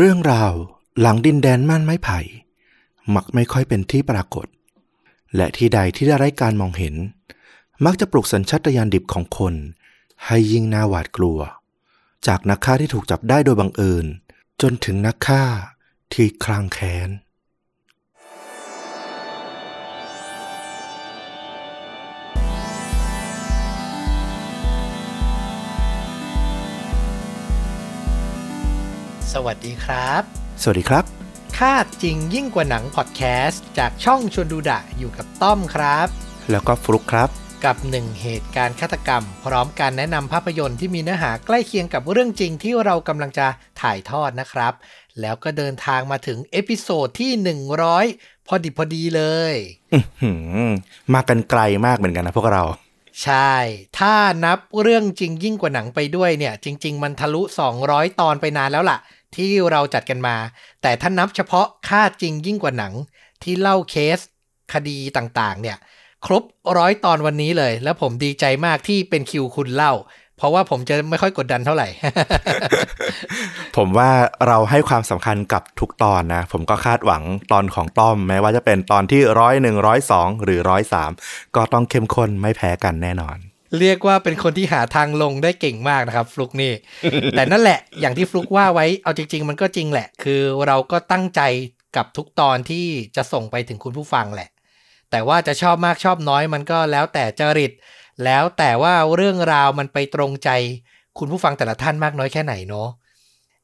เรื่องราวหลังดินแดนม่านไม้ไผ่ มักไม่ค่อยเป็นที่ปรากฏ และที่ใดที่ได้ไร้การมองเห็น มักจะปลุกสัญชาตญาณดิบของคน ให้ยิ่งน่าหวาดกลัว จากนักฆ่าที่ถูกจับได้โดยบังเอิญ จนถึงนักฆ่าที่คลางแค้น สวัสดีครับ สวัสดีครับ ฆาตจริงยิ่งกว่าหนังพอดแคสต์จากช่องชวนดูดะอยู่กับต้อมครับ แล้วก็ฟลุกครับกับหนึ่งเหตุการณ์ฆาตกรรม พร้อมการแนะนำภาพยนตร์ที่มีเนื้อหาใกล้เคียงกับเรื่องจริงที่เรากำลังจะถ่ายทอดนะครับ แล้วก็เดินทางมาถึง episode ที่ 100 พอดีพอดีเลยอื้อหือมากันไกลมากเหมือนกันนะพวกเรา ใช่ ถ้านับเรื่องจริงยิ่งกว่าหนังไปด้วยเนี่ย จริง ๆ มันทะลุ 200 ตอนไปนานแล้วล่ะ ที่เราจัดกันมา แต่ถ้านับเฉพาะค่าจริงยิ่งกว่าหนัง ที่เล่าเคสคดีต่างๆ เนี่ย ครบร้อยตอนวันนี้เลย แล้วผมดีใจมากที่เป็นคิวคุณเล่า เพราะว่าผมจะไม่ค่อยกดดันเท่าไหร่ ผมว่าเราให้ความสำคัญกับทุกตอนนะ ผมก็คาดหวังตอนของต้อม แม้ว่าจะเป็นตอนที่ร้อยหนึ่งร้อยสองหรือร้อยสามก็ต้องเข้มข้นไม่แพ้กันแน่นอน เรียกว่าเป็นคนที่หาทางลงได้เก่งมากนะครับฟลุกนี่ แต่นั่นแหละอย่างที่ฟลุกว่าไว้เอาจริง ๆ มันก็จริงแหละ คือเราก็ตั้งใจกับทุกตอนที่จะส่งไปถึงคุณผู้ฟังแหละ แต่ว่าจะชอบมากชอบน้อยมันก็แล้วแต่จริต แล้วแต่ว่าเรื่องราวมันไปตรงใจคุณผู้ฟังแต่ละท่านมากน้อยแค่ไหนเนาะ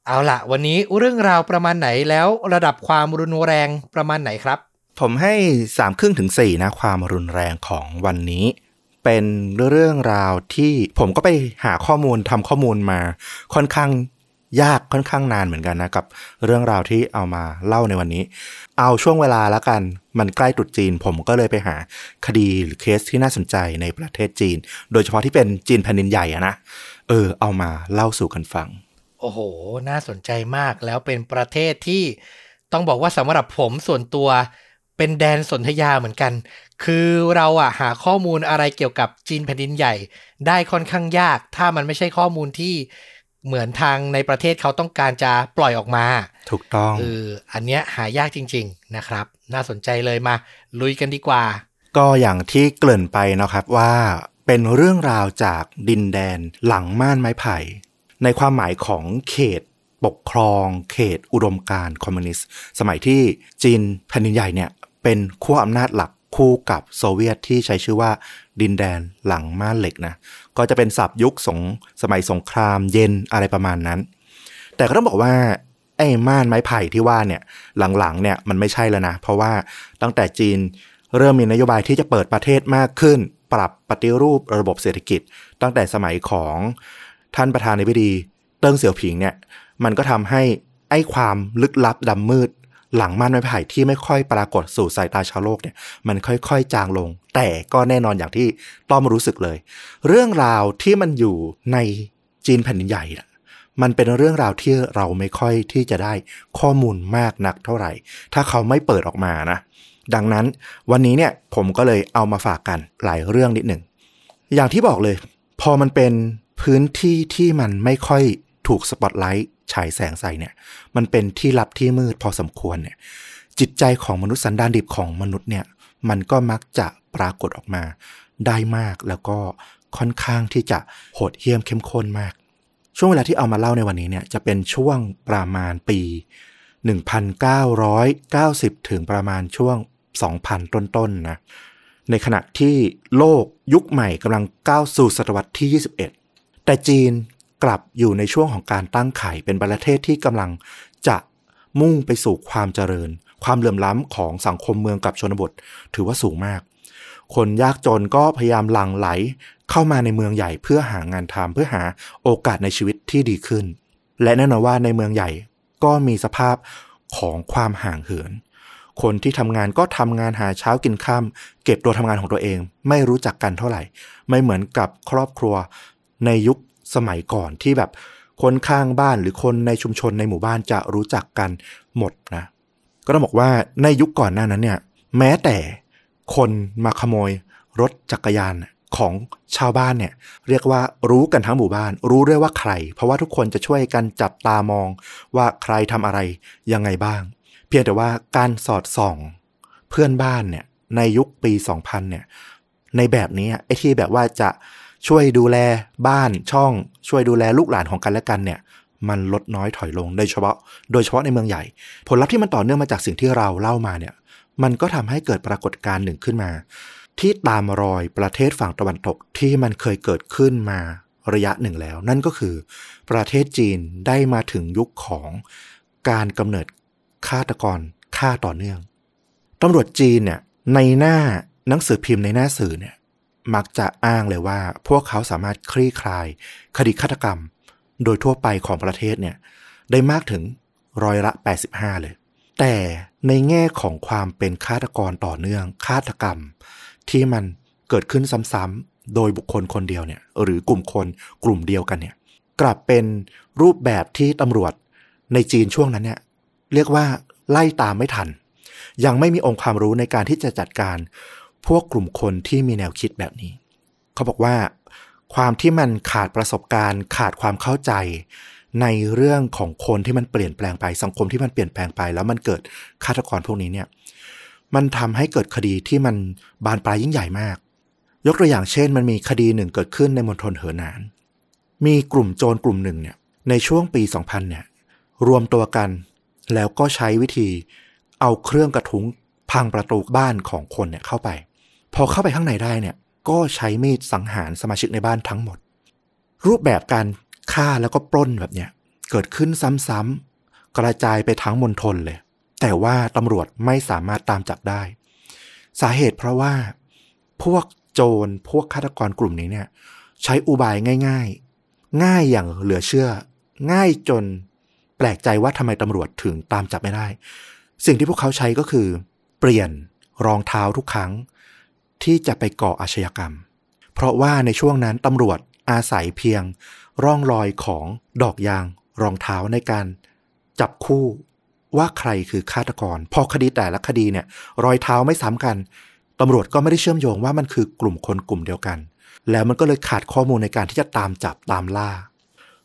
เอาละวันนี้เรื่องราวประมาณไหนแล้วระดับความรุนแรงประมาณไหนครับ ผมให้สามครึ่งถึงสี่นะความรุนแรงของวันนี้ เป็นเรื่องราวที่ผมก็ไปหาข้อมูลทำข้อมูลมา ค่อนข้างยากค่อนข้างนานเหมือนกันนะกับ เรื่องราวที่เอามาเล่าในวันนี้ เอาช่วงเวลาแล้วกัน มันใกล้ตรุษจีน ผมก็เลยไปหาคดีหรือเคสที่น่าสนใจในประเทศจีน โดยเฉพาะที่เป็นจีนแผ่นดินใหญ่อะนะเออ เอามาเล่าสู่กันฟัง โอ้โห น่าสนใจมากแล้วเป็นประเทศที่ต้องบอกว่าสำหรับผมส่วนตัว เป็นแดนสนธยาเหมือนกัน คือเราอะหาข้อมูลอะไรเกี่ยวกับจีนแผ่นดินใหญ่ ได้ค่อนข้างยาก ถ้ามันไม่ใช่ข้อมูลที่เหมือนทางในประเทศเขาต้องการจะปล่อยออกมา ถูกต้องเอออันเนี้ยหายากจริง ๆนะครับ น่าสนใจเลยมา ลุยกันดีกว่า ก็อย่างที่เกริ่นไปนะครับว่าเป็นเรื่องราวจากดินแดนหลังม่านไม้ไผ่ ในความหมายของเขตปกครอง เขตอุดมการณ์คอมมิวนิสต์ สมัยที่จีนแผ่นดินใหญ่เนี่ย เป็นขั้วอำนาจหลักคู่กับโซเวียตที่ใช้ชื่อว่าดินแดนหลังม่านเหล็กนะ ก็จะเป็นศัพท์ยุคสงสมัยสงครามเย็นอะไรประมาณนั้น แต่ก็ต้องบอกว่าไอ้ม่านไม้ไผ่ที่ว่าเนี่ยหลังๆเนี่ยมันไม่ใช่แล้วนะ เพราะว่าตั้งแต่จีนเริ่มมีนโยบายที่จะเปิดประเทศมากขึ้น ปรับปฏิรูประบบเศรษฐกิจ ตั้งแต่สมัยของท่านประธานาธิบดี เติ้งเสี่ยวผิงเนี่ยมันก็ทำให้ไอ้ความลึกลับดำมืด หลังม่านไม้ไผ่ที่ไม่ค่อยปรากฏสู่สายตาชาวโลกเนี่ยมันค่อยๆ จางลง แต่ก็แน่นอนอย่างที่ต้อมรู้สึกเลย เรื่องราวที่มันอยู่ในจีนแผ่นดินใหญ่นะมันเป็นเรื่องราวที่เราไม่ค่อยที่จะได้ข้อมูลมากนักเท่าไหร่ ถ้าเขาไม่เปิดออกมานะ ดังนั้นวันนี้เนี่ยผมก็เลยเอามาฝากกันหลายเรื่องนิดหนึ่ง อย่างที่บอกเลย พอมันเป็นพื้นที่ที่มันไม่ค่อยถูกสปอตไลท์ ฉายแสงใส่เนี่ย มันเป็นที่ลับที่มืดพอสมควรเนี่ย จิตใจของมนุษย์สันดานดิบของมนุษย์เนี่ย มันก็มักจะปรากฏออกมาได้มากแล้วก็ค่อนข้างที่จะโหดเหี้ยมเข้มข้นมาก ช่วงเวลาที่เอามาเล่าในวันนี้เนี่ยจะเป็นช่วงประมาณปี 1990 ถึงประมาณช่วง 2,000 ต้นๆนะในขณะที่โลกยุคใหม่กำลังก้าวสู่ศตวรรษที่ 21 แต่จีน กลับอยู่ในช่วงของการตั้งไข่เป็นประเทศที่กำลังจะมุ่งไปสู่ความเจริญ ความเหลื่อมล้ำของสังคมเมืองกับชนบท ถือว่าสูงมาก คนยากจนก็พยายามหลั่งไหลเข้ามาในเมืองใหญ่เพื่อหางานทำเพื่อหาโอกาสในชีวิตที่ดีขึ้น และแน่นอนว่าในเมืองใหญ่ก็มีสภาพของความห่างเหิน คนที่ทำงานก็ทำงานหาเช้ากินค่ำเก็บตัวทำงานของตัวเอง ไม่รู้จักกันเท่าไหร่ ไม่เหมือนกับครอบครัวในยุค สมัยก่อนที่แบบคนข้างบ้านหรือคนในชุมชนในหมู่บ้านจะรู้จักกันหมดนะ ก็ต้องบอกว่าในยุคก่อนหน้านั้นเนี่ย แม้แต่คนมาขโมยรถจักรยานของชาวบ้านเนี่ย เรียกว่ารู้กันทั้งหมู่บ้าน รู้ด้วยว่าใคร เพราะว่าทุกคนจะช่วยกันจับตามอง ว่าใครทำอะไรยังไงบ้าง เพียงแต่ว่าการสอดส่องเพื่อนบ้านเนี่ยในยุคปี 2000 เนี่ย ในแบบนี้ไอ้ที่แบบว่าจะ ช่วยดูแลบ้านช่อง ช่วยดูแลลูกหลานของกันและกันเนี่ยมันลดน้อยถอยลงโดยเฉพาะ โดยเฉพาะในเมืองใหญ่ ผลลัพธ์ที่มันต่อเนื่องมาจากสิ่งที่เราเล่ามาเนี่ยมันก็ทำให้เกิดปรากฏการณ์หนึ่งขึ้นมา ที่ตามรอยประเทศฝั่งตะวันตกที่มันเคยเกิดขึ้นมาระยะหนึ่งแล้ว นั่นก็คือ ประเทศจีนได้มาถึงยุคของการกำเนิดฆาตกรฆ่าต่อเนื่องตำรวจจีนเนี่ยในหน้าหนังสือพิมพ์ในหน้าสื่อเนี่ย มักจะอ้างเลยว่า พวกเขาสามารถคลี่คลาย คดีฆาตกรรม โดยทั่วไปของประเทศเนี่ยได้มากถึงร้อยละ 85 เลย แต่ในแง่ของความเป็นฆาตกรต่อเนื่องฆาตกรรม ที่มันเกิดขึ้นซ้ำๆโดยบุคคลคนเดียวเนี่ยหรือกลุ่มคนกลุ่มเดียวกันเนี่ยกลับเป็นรูปแบบที่ตำรวจในจีนช่วงนั้นเนี่ยเรียกว่าไล่ตามไม่ทัน ยังไม่มีองค์ความรู้ในการที่จะจัดการ พวกกลุ่มคนที่มีแนวคิดแบบนี้ เขาบอกว่า ความที่มันขาดประสบการณ์ ขาดความเข้าใจ ในเรื่องของคนที่มันเปลี่ยนแปลงไปสังคมที่มันเปลี่ยนแปลงไป แล้วมันเกิดฆาตกรพวกนี้เนี่ยมันทำให้เกิดคดีที่มันบานปลายยิ่งใหญ่มาก ยกตัวอย่างเช่น มันมีคดีหนึ่งเกิดขึ้นในมณฑลเหอหนาน มีกลุ่มโจรกลุ่มหนึ่งเนี่ยในช่วงปี 2000เนี่ยรวมตัวกัน แล้วก็ใช้วิธีเอาเครื่องกระทุ้งพังประตูบ้านของคนเนี่ยเข้าไป พอเข้าไปข้างในได้เนี่ย ก็ใช้มีดสังหารสมาชิกในบ้านทั้งหมด รูปแบบการฆ่าแล้วก็ปล้นแบบเนี้ยเกิดขึ้นซ้ำๆกระจายไปทั้งมณฑลเลย แต่ว่าตำรวจไม่สามารถตามจับได้ สาเหตุเพราะว่า พวกโจรพวกฆาตกรกลุ่มนี้เนี่ย ใช้อุบายง่าย ๆ ง่ายอย่างเหลือเชื่อ ง่ายจนแปลกใจว่าทำไมตำรวจถึงตามจับไม่ได้ สิ่งที่พวกเขาใช้ก็คือ เปลี่ยนรองเท้าทุกครั้ง ที่จะไปก่ออาชญากรรม เพราะว่าในช่วงนั้นตำรวจอาศัยเพียงร่องรอยของดอกยางรองเท้าในการจับคู่ว่าใครคือฆาตกร พอคดีแต่ละคดีเนี่ย รอยเท้าไม่ซ้ำกันตำรวจก็ไม่ได้เชื่อมโยงว่ามันคือกลุ่มคนกลุ่มเดียวกัน แล้วมันก็เลยขาดข้อมูลในการที่จะตามจับตามล่า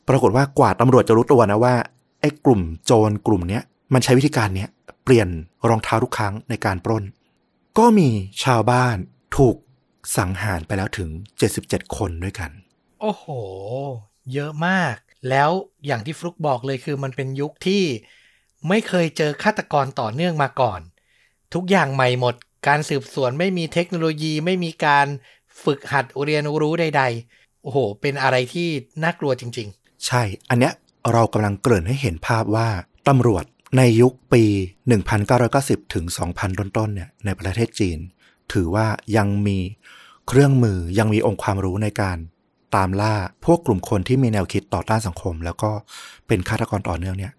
ปรากฏว่ากว่าตำรวจจะรู้ตัวนะว่าไอ้กลุ่มโจรกลุ่มเนี้ยมันใช้วิธีการเนี้ยเปลี่ยนรองเท้าทุกครั้งในการปล้น ก็มีชาวบ้าน ถูกสังหารไปแล้วถึง 77 คนด้วยกัน โอ้โห เยอะมาก แล้วอย่างที่ฟลุกบอกเลยคือมันเป็นยุคที่ไม่เคยเจอฆาตกรต่อเนื่องมาก่อน ทุกอย่างใหม่หมด การสืบสวนไม่มีเทคโนโลยีไม่มีการฝึกหัดเรียนรู้ใด ๆ โอ้โห เป็นอะไรที่น่ากลัวจริงใช่ อันเนี้ยเรากำลังเกริ่นให้เห็นภาพว่าตำรวจในยุคปี 1990 ถึง 2000 ต้นๆ เนี่ย ในประเทศจีน ถือว่ายังมีเครื่องมือยังมีองค์ความรู้ในการตามล่าพวกกลุ่มคนที่มีแนวคิดต่อต้านสังคม แล้วก็เป็นฆาตกรต่อเนื่องเนี่ย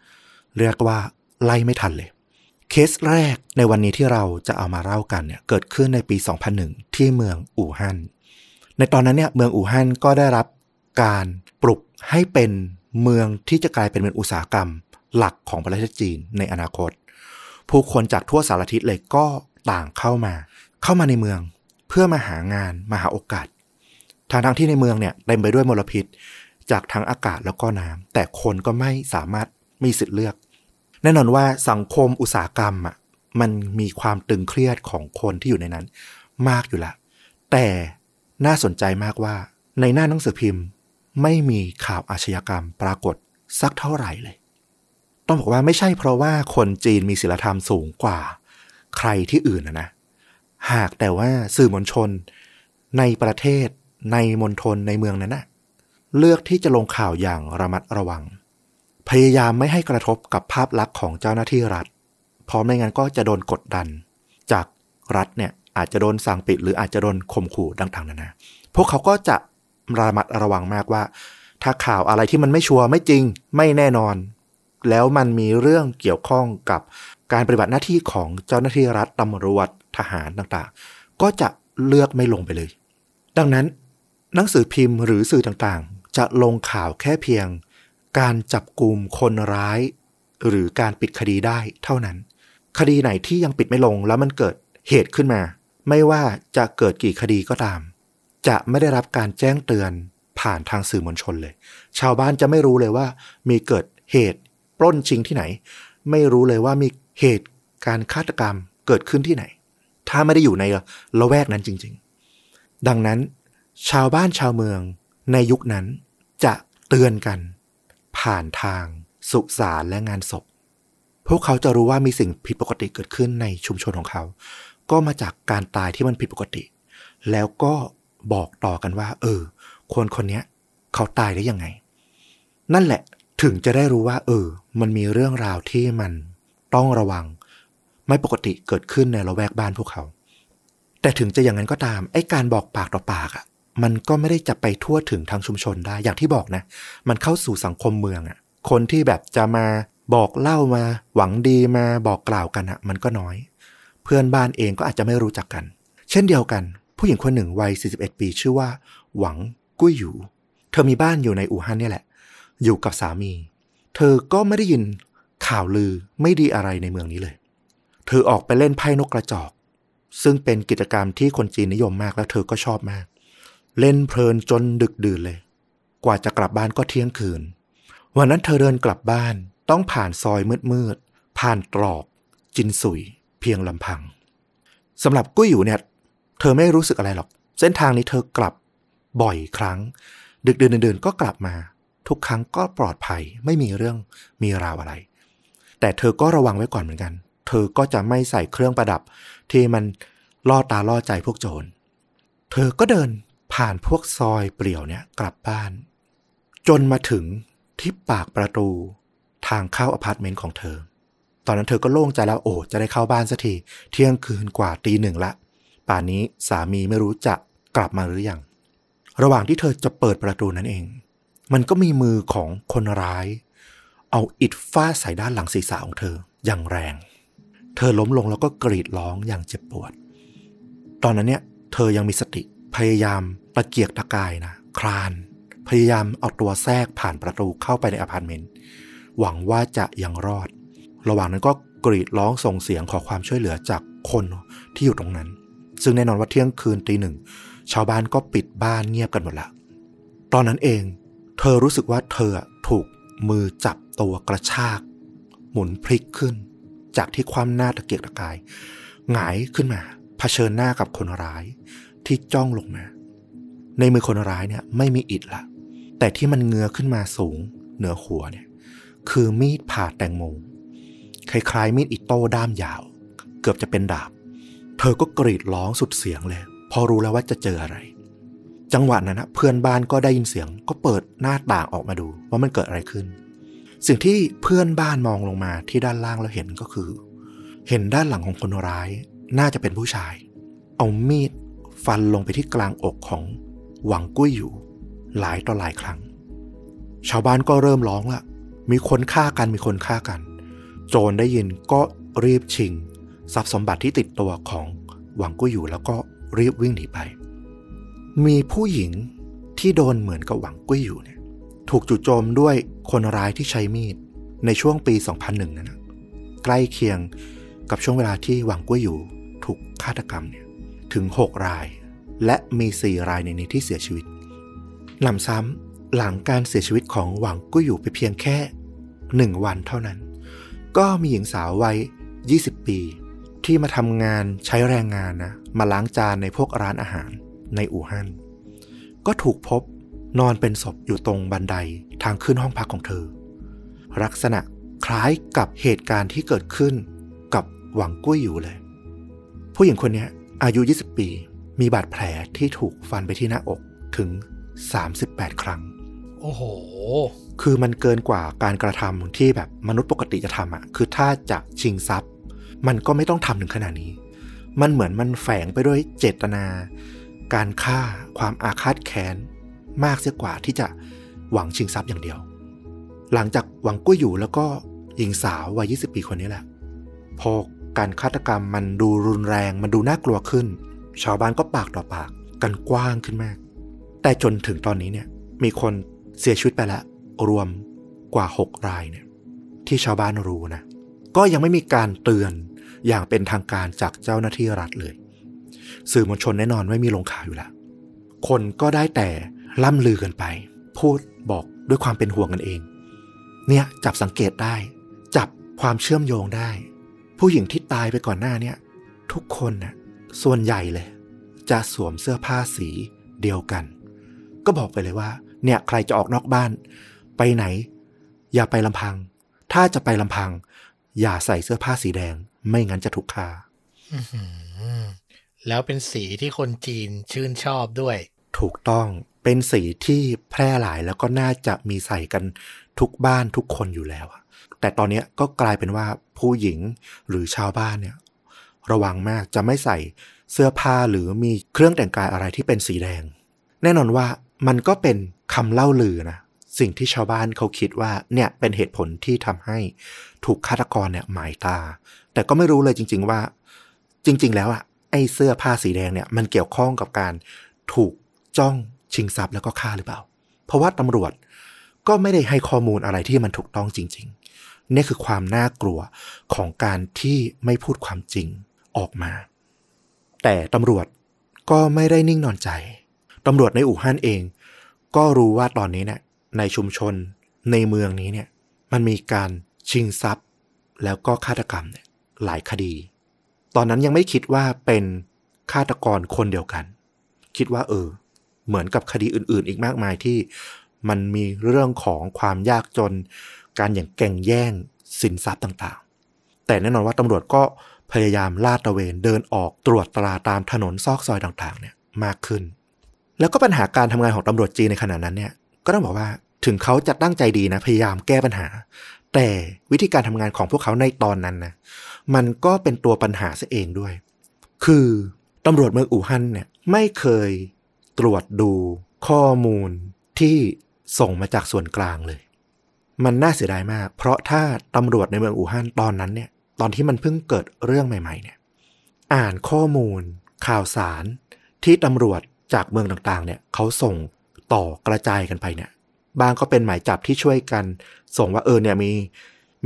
เรียกว่าไล่ไม่ทันเลย เคสแรกในวันนี้ที่เราจะเอามาเล่ากันเนี่ยเกิดขึ้นในปี 2001 ที่เมืองอู่ฮั่นในตอนนั้นเนี่ยเมืองอู่ฮั่นก็ได้รับการปลุกให้เป็นเมืองที่จะกลายเป็นเมืองอุตสาหกรรม หลักของประเทศจีนในอนาคต ผู้คนจากทั่วสารทิศเลยก็ต่างเข้ามา เข้ามาในเมืองเพื่อมาหางานมาหาโอกาสทางทางที่ในเมืองเนี่ยเต็มไปด้วยมลพิษ จากทั้งอากาศแล้วก็น้ำแต่คนก็ไม่สามารถมีสิทธิ์เลือก แน่นอนว่าสังคมอุตสาหกรรมอะมันมีความตึงเครียดของคนที่อยู่ในนั้น มากอยู่ละ แต่น่าสนใจมากว่า ในหน้าหนังสือพิมพ์ ไม่มีข่าวอาชญากรรมปรากฏสักเท่าไหร่เลย ต้องบอกว่าไม่ใช่เพราะว่าคนจีนมีศีลธรรมสูงกว่า ใครที่อื่นนะนะ หากแต่ว่าสื่อมวลชน ในประเทศ ในมณฑลในเมืองนั้นนะเลือกที่จะลงข่าวอย่างระมัดระวัง พยายามไม่ให้กระทบกับภาพลักษณ์ของเจ้าหน้าที่รัฐ พราะไม่งั้นก็จะโดนกดดัน จากรัฐเนี่ยอาจจะโดนสั่งปิด หรืออาจจะโดนข่มขู่ต่างๆนานาพวกเขาก็จะระมัดระวังมากว่า ถ้าข่าวอะไรที่มันไม่ชัวร์ไม่จริง ไม่แน่นอน แล้วมันมีเรื่องเกี่ยวข้องกับการปฏิบัติหน้าที่ของเจ้าหน้าที่รัฐตำรวจ ทหารต่างๆ ก็จะเลือกไม่ลงไปเลย ดังนั้น หนังสือพิมพ์หรือสื่อต่างๆ จะลงข่าวแค่เพียง การจับกลุ่มคนร้าย หรือการปิดคดีได้เท่านั้น คดีไหนที่ยังปิดไม่ลงแล้วมันเกิดเหตุขึ้นมา ไม่ว่าจะเกิดกี่คดีก็ตามจจะไม่ได้รับการแจ้งเตือนผ่านทางสื่อมวลชนเลย ชาวบ้านจะไม่รู้เลยว่า มีเกิดเหตุปล้นชิงที่ไหน ไม่รู้เลยว่ามีเหตุการฆาตกรรมเกิดขึ้นที่ไหน ถ้าไม่ได้อยู่ในละแวกนั้นจริง ๆ ดังนั้นชาวบ้านชาวเมืองในยุคนั้นจะเตือนกัน ผ่านทาง สุสานและงานศพ พวกเขาจะรู้ว่ามีสิ่งผิดปกติเกิดขึ้นในชุมชนของเขา ก็มาจากการตายที่มันผิดปกติ แล้วก็บอกต่อกันว่า เออ คนคนนี้เขาตายได้ยังไง นั่นแหละถึงจะได้รู้ว่า เออ มันมีเรื่องราวที่มันต้องระวัง ไม่ปกติเกิดขึ้นในละแวกบ้านพวกเขา แต่ถึงจะอย่างนั้นก็ตามไอ้การบอกปากต่อปากอะ่ะ มันก็ไม่ได้จะไปทั่วถึงทางชุมชนได้ อย่างที่บอกนะ มันเข้าสู่สังคมเมืองอะ่ะ คนที่แบบจะมาบอกเล่ามาหวังดีมาบอกกล่าวกันอะ่ะ มันก็น้อย เพื่อนบ้านเองก็อาจจะไม่รู้จักกัน เช่นเดียวกัน ผู้หญิงคนหนึ่งวัย 41 ปี ชื่อว่า หวังกุ้ยอยู่ เธอมีบ้านอยู่ในอู่ฮั่นนี่แหละ อยู่กับสามี เธอก็ไม่ได้ยินข่าวลือไม่ดีอะไรในเมืองนี้เลย เธอออกไปเล่นไพ่นกกระจอก ซึ่งเป็นกิจกรรมที่คนจีนนิยมมากแล้วเธอก็ชอบมาก เล่นเพลินจนดึกดื่นเลย กว่าจะกลับบ้านก็เที่ยงคืน วันนั้นเธอเดินกลับบ้านต้องผ่านซอยมืดๆผ่านตรอก จินสุย เพียงลำพังสำหรับกุ้ยอยู่เนี่ย เธอไม่รู้สึกอะไรหรอก เส้นทางนี้เธอกลับบ่อยครั้ง ดึกเดินๆก็กลับมา ทุกครั้งก็ปลอดภัยไม่มีเรื่องมีราวอะไร แต่เธอก็ระวังไว้ก่อนเหมือนกัน เธอก็จะไม่ใส่เครื่องประดับ ที่มันล่อตาล่อใจพวกโจร เธอก็เดินผ่านพวกซอยเปลี่ยวเนี่ยกลับบ้าน จนมาถึงที่ปากประตูทางเข้าอพาร์ตเมนต์ของเธอ ตอนนั้นเธอก็โล่งใจแล้วโอ้จะได้เข้าบ้านสักทีเที่ยงคืนกว่าตีหนึ่งละ ป่านนี้สามีไม่รู้จะกลับมาหรือยัง ระหว่างที่เธอจะเปิดประตูนั้นเอง มันก็มีมือของคนร้าย เอาอิฐฟาดใส่ด้านหลังศีรษะของเธออย่างแรง เธอล้มลงแล้วก็กรีดร้องอย่างเจ็บปวด ตอนนั้นเนี่ย เธอยังมีสติพยายามตะเกียกตะกายนะคลาน พยายามเอาตัวแทรกผ่านประตูเข้าไปในอพาร์ตเมนต์หวังว่าจะยังรอด ระหว่างนั้นก็กรีดร้องส่งเสียงขอความช่วยเหลือจากคนที่อยู่ตรงนั้น ซึ่งแน่นอนว่าเที่ยงคืนตีหนึ่ง ชาวบ้านก็ปิดบ้านเงียบกันหมดละ ตอนนั้นเอง เธอรู้สึกว่าเธอถูกมือจับตัวกระชาก หมุนพลิกขึ้น จากที่ความหน้าตะเกียกตะกาย หงายขึ้นมาเผชิญหน้ากับคนร้ายที่จ้องลงมา ในมือคนร้ายเนี่ยไม่มีอิดละ แต่ที่มันเงื้อขึ้นมาสูงเหนือหัวเนี่ย คือมีดผ่าแตงโมคล้ายๆมีดอิโต้ด้ามยาว เกือบจะเป็นดาบ เธอก็กรีดร้องสุดเสียงเลย พอรู้แล้วว่าจะเจออะไร จังหวะนั้นนะเพื่อนบ้านก็ได้ยินเสียงก็เปิดหน้าต่างออกมาดูว่ามันเกิดอะไรขึ้น สิ่งที่เพื่อนบ้านมองลงมาที่ด้านล่างแล้วเห็นก็คือ เห็นด้านหลังของคนร้าย น่าจะเป็นผู้ชาย เอามีดฟันลงไปที่กลางอกของหวังกุ้ยอยู่ หลายต่อหลายครั้ง ชาวบ้านก็เริ่มร้องละมีคนฆ่ากันมีคนฆ่ากัน โจรได้ยินก็รีบชิง ทรัพย์สมบัติที่ติดตัวของหวังกุ้ยอยู่แล้วก็รีบวิ่งหนีไป มีผู้หญิงที่โดนเหมือนกับหวังกุ้ยอยู่เนี่ย ถูกจู่โจมด้วยคนร้ายที่ใช้มีด ในช่วงปี 2001 นั้นนะใกล้เคียงกับช่วงเวลาที่หวังกุ้ยอยู่ถูกฆาตกรรมเนี่ยถึง 6 ราย และมี 4 รายในนี้ที่เสียชีวิตหนำซ้ำหลังการเสียชีวิตของหวังกุ้ยอยู่ไปเพียงแค่ 1 วันเท่านั้น ก็มีหญิงสาววัย 20 ปี ที่มาทำงานใช้แรงงานนะมาล้างจานในพวกร้านอาหารในอู่ฮั่นก็ถูกพบ นอนเป็นศพอยู่ตรงบันไดทางขึ้นห้องพักของเธอ ลักษณะคล้ายกับเหตุการณ์ที่เกิดขึ้นกับหวังกุ้ยอยู่เลย ผู้หญิงคนนี้อายุ 20 ปี มีบาดแผลที่ถูกฟันไปที่หน้าอกถึง 38 ครั้ง โอ้โห คือมันเกินกว่าการกระทำที่แบบมนุษย์ปกติจะทำอะ่ะ คือถ้าจะชิงทรัพย์ มันก็ไม่ต้องทำถึงขนาดนี้ มันเหมือนมันแฝงไปด้วยเจตนา การฆ่าความอาฆาตแค้น มากเสียกว่าที่จะหวังชิงทรัพย์อย่างเดียว หลังจากหวังกุ้ยอยู่แล้วก็หญิงสาววัย20 ปีคนนี้แหละ พอการฆาตกรรมมันดูรุนแรงมันดูน่ากลัวขึ้น ชาวบ้านก็ปากต่อปากกันกว้างขึ้นมาก แต่จนถึงตอนนี้เนี่ยมีคนเสียชีวิตไปแล้วรวมกว่า 6 รายเนี่ยที่ชาวบ้านรู้นะ ก็ยังไม่มีการเตือนอย่างเป็นทางการจากเจ้าหน้าที่รัฐเลย สื่อมวลชนแน่นอนไม่มีลงข่าวอยู่แล้ว คนก็ได้แต่ ล่ำลือกันไป พูดบอกด้วยความเป็นห่วงกันเอง เนี่ยจับสังเกตได้ จับความเชื่อมโยงได้ ผู้หญิงที่ตายไปก่อนหน้าเนี่ยทุกคนน่ะส่วนใหญ่เลย จะสวมเสื้อผ้าสีเดียวกัน ก็บอกไปเลยว่า เนี่ยใครจะออกนอกบ้าน ไปไหน อย่าไปลำพัง ถ้าจะไปลำพัง อย่าใส่เสื้อผ้าสีแดง ไม่งั้นจะถูกฆ่าอื้อหือแล้วเป็นสีที่คนจีนชื่นชอบด้วย ถูกต้อง เป็นสีที่แพร่หลายแล้วก็น่าจะมีใส่กันทุกบ้านทุกคนอยู่แล้ว แต่ตอนนี้ก็กลายเป็นว่าผู้หญิงหรือชาวบ้านเนี่ยระวังมากจะไม่ใส่เสื้อผ้าหรือมีเครื่องแต่งกายอะไรที่เป็นสีแดง แน่นอนว่ามันก็เป็นคำเล่าลือนะสิ่งที่ชาวบ้านเขาคิดว่าเนี่ยเป็นเหตุผลที่ทำให้ถูกฆาตกรเนี่ยหมายตา แต่ก็ไม่รู้เลยจริง ๆว่า จริง ๆ แล้วอะไอ้เสื้อผ้าสีแดงเนี่ยมันเกี่ยวข้องกับการถูกจ้อง ชิงทรัพย์แล้วก็ฆ่าหรือเปล่า เพราะว่าตำรวจก็ไม่ได้ให้ข้อมูลอะไรที่มันถูกต้องจริง ๆ นี่คือความน่ากลัวของการที่ไม่พูดความจริงออกมา แต่ตำรวจก็ไม่ได้นิ่งนอนใจ ตำรวจในอู่ฮั่นเอง ก็รู้ว่าตอนนี้เนี่ยในชุมชนในเมืองนี้เนี่ยมันมีการชิงทรัพย์ แล้วก็ฆาตกรรมเนี่ยหลายคดี ตอนนั้นยังไม่คิดว่าเป็นฆาตกรคนเดียวกัน คิดว่าเออ เหมือนกับคดีอื่นๆ อีกมากมายที่มันมีเรื่องของความยากจน การอย่างแก่งแย่งสินทรัพย์ต่างๆ แต่แน่นอนว่าตำรวจก็พยายามลาดตระเวนเดินออกตรวจตราตามถนนซอกซอยต่างๆเนี่ยมากขึ้น แล้วก็ปัญหาการทำงานของตำรวจจีนในขณะนั้นเนี่ยก็ต้องบอกว่าถึงเขาจะตั้งใจดีนะพยายามแก้ปัญหา แต่วิธีการทำงานของพวกเขาในตอนนั้นนะมันก็เป็นตัวปัญหาซะเองด้วย คือตำรวจเมืองอู่ฮั่นเนี่ยไม่เคย ตรวจดูข้อมูลที่ส่งมาจากส่วนกลางเลย มันน่าเสียดายมาก เพราะถ้าตำรวจในเมืองอู่ฮั่นตอนนั้นเนี่ย ตอนที่มันเพิ่งเกิดเรื่องใหม่ ๆ เนี่ย อ่านข้อมูล ข่าวสาร ที่ตำรวจจากเมืองต่างๆ เนี่ยเขาส่งต่อกระจายกันไปเนี่ย บางก็เป็นหมายจับที่ช่วยกัน ส่งว่าเออเนี่ยมี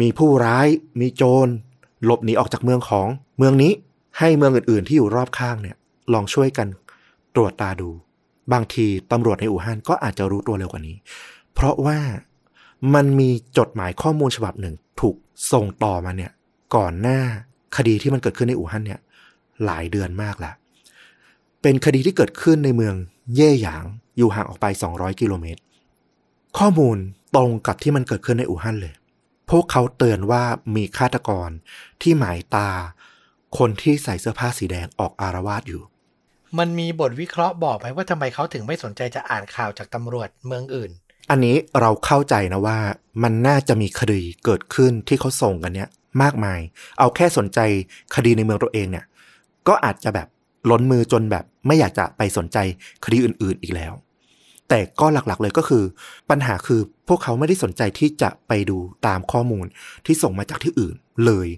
มีผู้ร้ายมีโจรหลบหนีออกจากเมืองของเมืองนี้ให้เมืองอื่นๆ ที่อยู่รอบข้างเนี่ย ลองช่วยกันตรวจตาดู บางทีตำรวจในอู่ฮั่นก็อาจจะรู้ตัวเร็วกว่านี้ เพราะว่ามันมีจดหมายข้อมูลฉบับหนึ่งถูกส่งต่อมาเนี่ย ก่อนหน้าคดีที่มันเกิดขึ้นในอู่ฮั่นเนี่ย หลายเดือนมากแล้วเป็นคดีที่เกิดขึ้นในเมืองเย่หยาง อยู่ห่างออกไป 200 กิโลเมตร ข้อมูลตรงกับที่มันเกิดขึ้นในอู่ฮั่นเลย พวกเขาเตือนว่ามีฆาตกรที่หมายตา คนที่ใส่เสื้อผ้าสีแดงออกอารวาสอยู่ มันมีบทวิเคราะห์บอกไหมว่าทำไมเขาถึงไม่สนใจจะอ่านข่าวจากตำรวจเมืองอื่น อันนี้เราเข้าใจนะว่ามันน่าจะมีคดีเกิดขึ้นที่เขาส่งกันเนี่ยมากมาย เอาแค่สนใจคดีในเมืองตัวเองเนี่ย ก็อาจจะแบบล้นมือจนแบบไม่อยากจะไปสนใจคดีอื่น ๆอีกแล้ว แต่ก็หลักๆเลยก็คือ ปัญหาคือพวกเขาไม่ได้สนใจที่จะไปดูตามข้อมูลที่ส่งมาจากที่อื่นเลย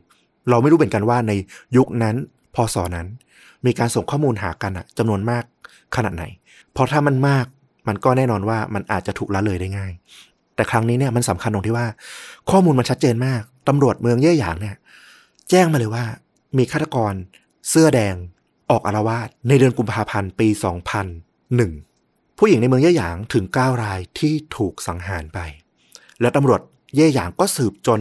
เราไม่รู้เหมือนกันว่าในยุคนั้น พศนั้น มีการส่งข้อมูลหากันอะจำนวนมากขนาดไหน เพราะถ้ามันมากมันก็แน่นอนว่ามันอาจจะถูกละเลยได้ง่าย แต่ครั้งนี้เนี่ยมันสำคัญตรงที่ว่า ข้อมูลมันชัดเจนมากตำรวจเมืองเย่หยางเนี่ย แจ้งมาเลยว่า มีฆาตกร เสื้อแดง ออกอารวาสในเดือนกุมภาพันธ์ปี 2001 ผู้หญิงในเมืองเย่หยางถึง 9 รายที่ถูกสังหารไป แล้วตำรวจเย่หยางก็สืบจน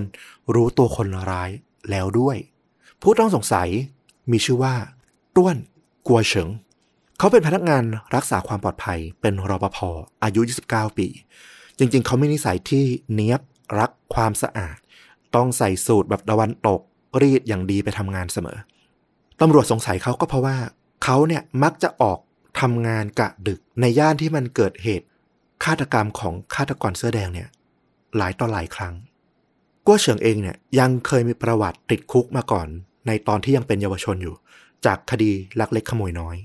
รู้ตัวคนร้ายแล้วด้วย ผู้ต้องสงสัย มีชื่อว่าต้วนกัวเฉิง เขาเป็นพนักงานรักษาความปลอดภัย เป็นรปภอายุ 29 ปี จริงๆ เขาไมีนิสัยที่เนี้ยบรักความสะอาด ต้องใส่สูตรแบบตะวันตก รีดอย่างดีไปทำงานเสมอตำรวจสงสัยเขาก็เพราะว่า เขาเนี่ยมักจะออกทำงานกะดึกในย่านที่มันเกิดเหตุฆาตกรรมของฆาตกรเสื้อแดงเนี่ย หลายต่อหลายครั้งกัวเฉิงเองเนี่ยยังเคยมีประวัติติดคุกมาก่อน ในตอนที่ยังเป็นเยาวชนอยู่ จากคดีลักเล็กขโมยน้อย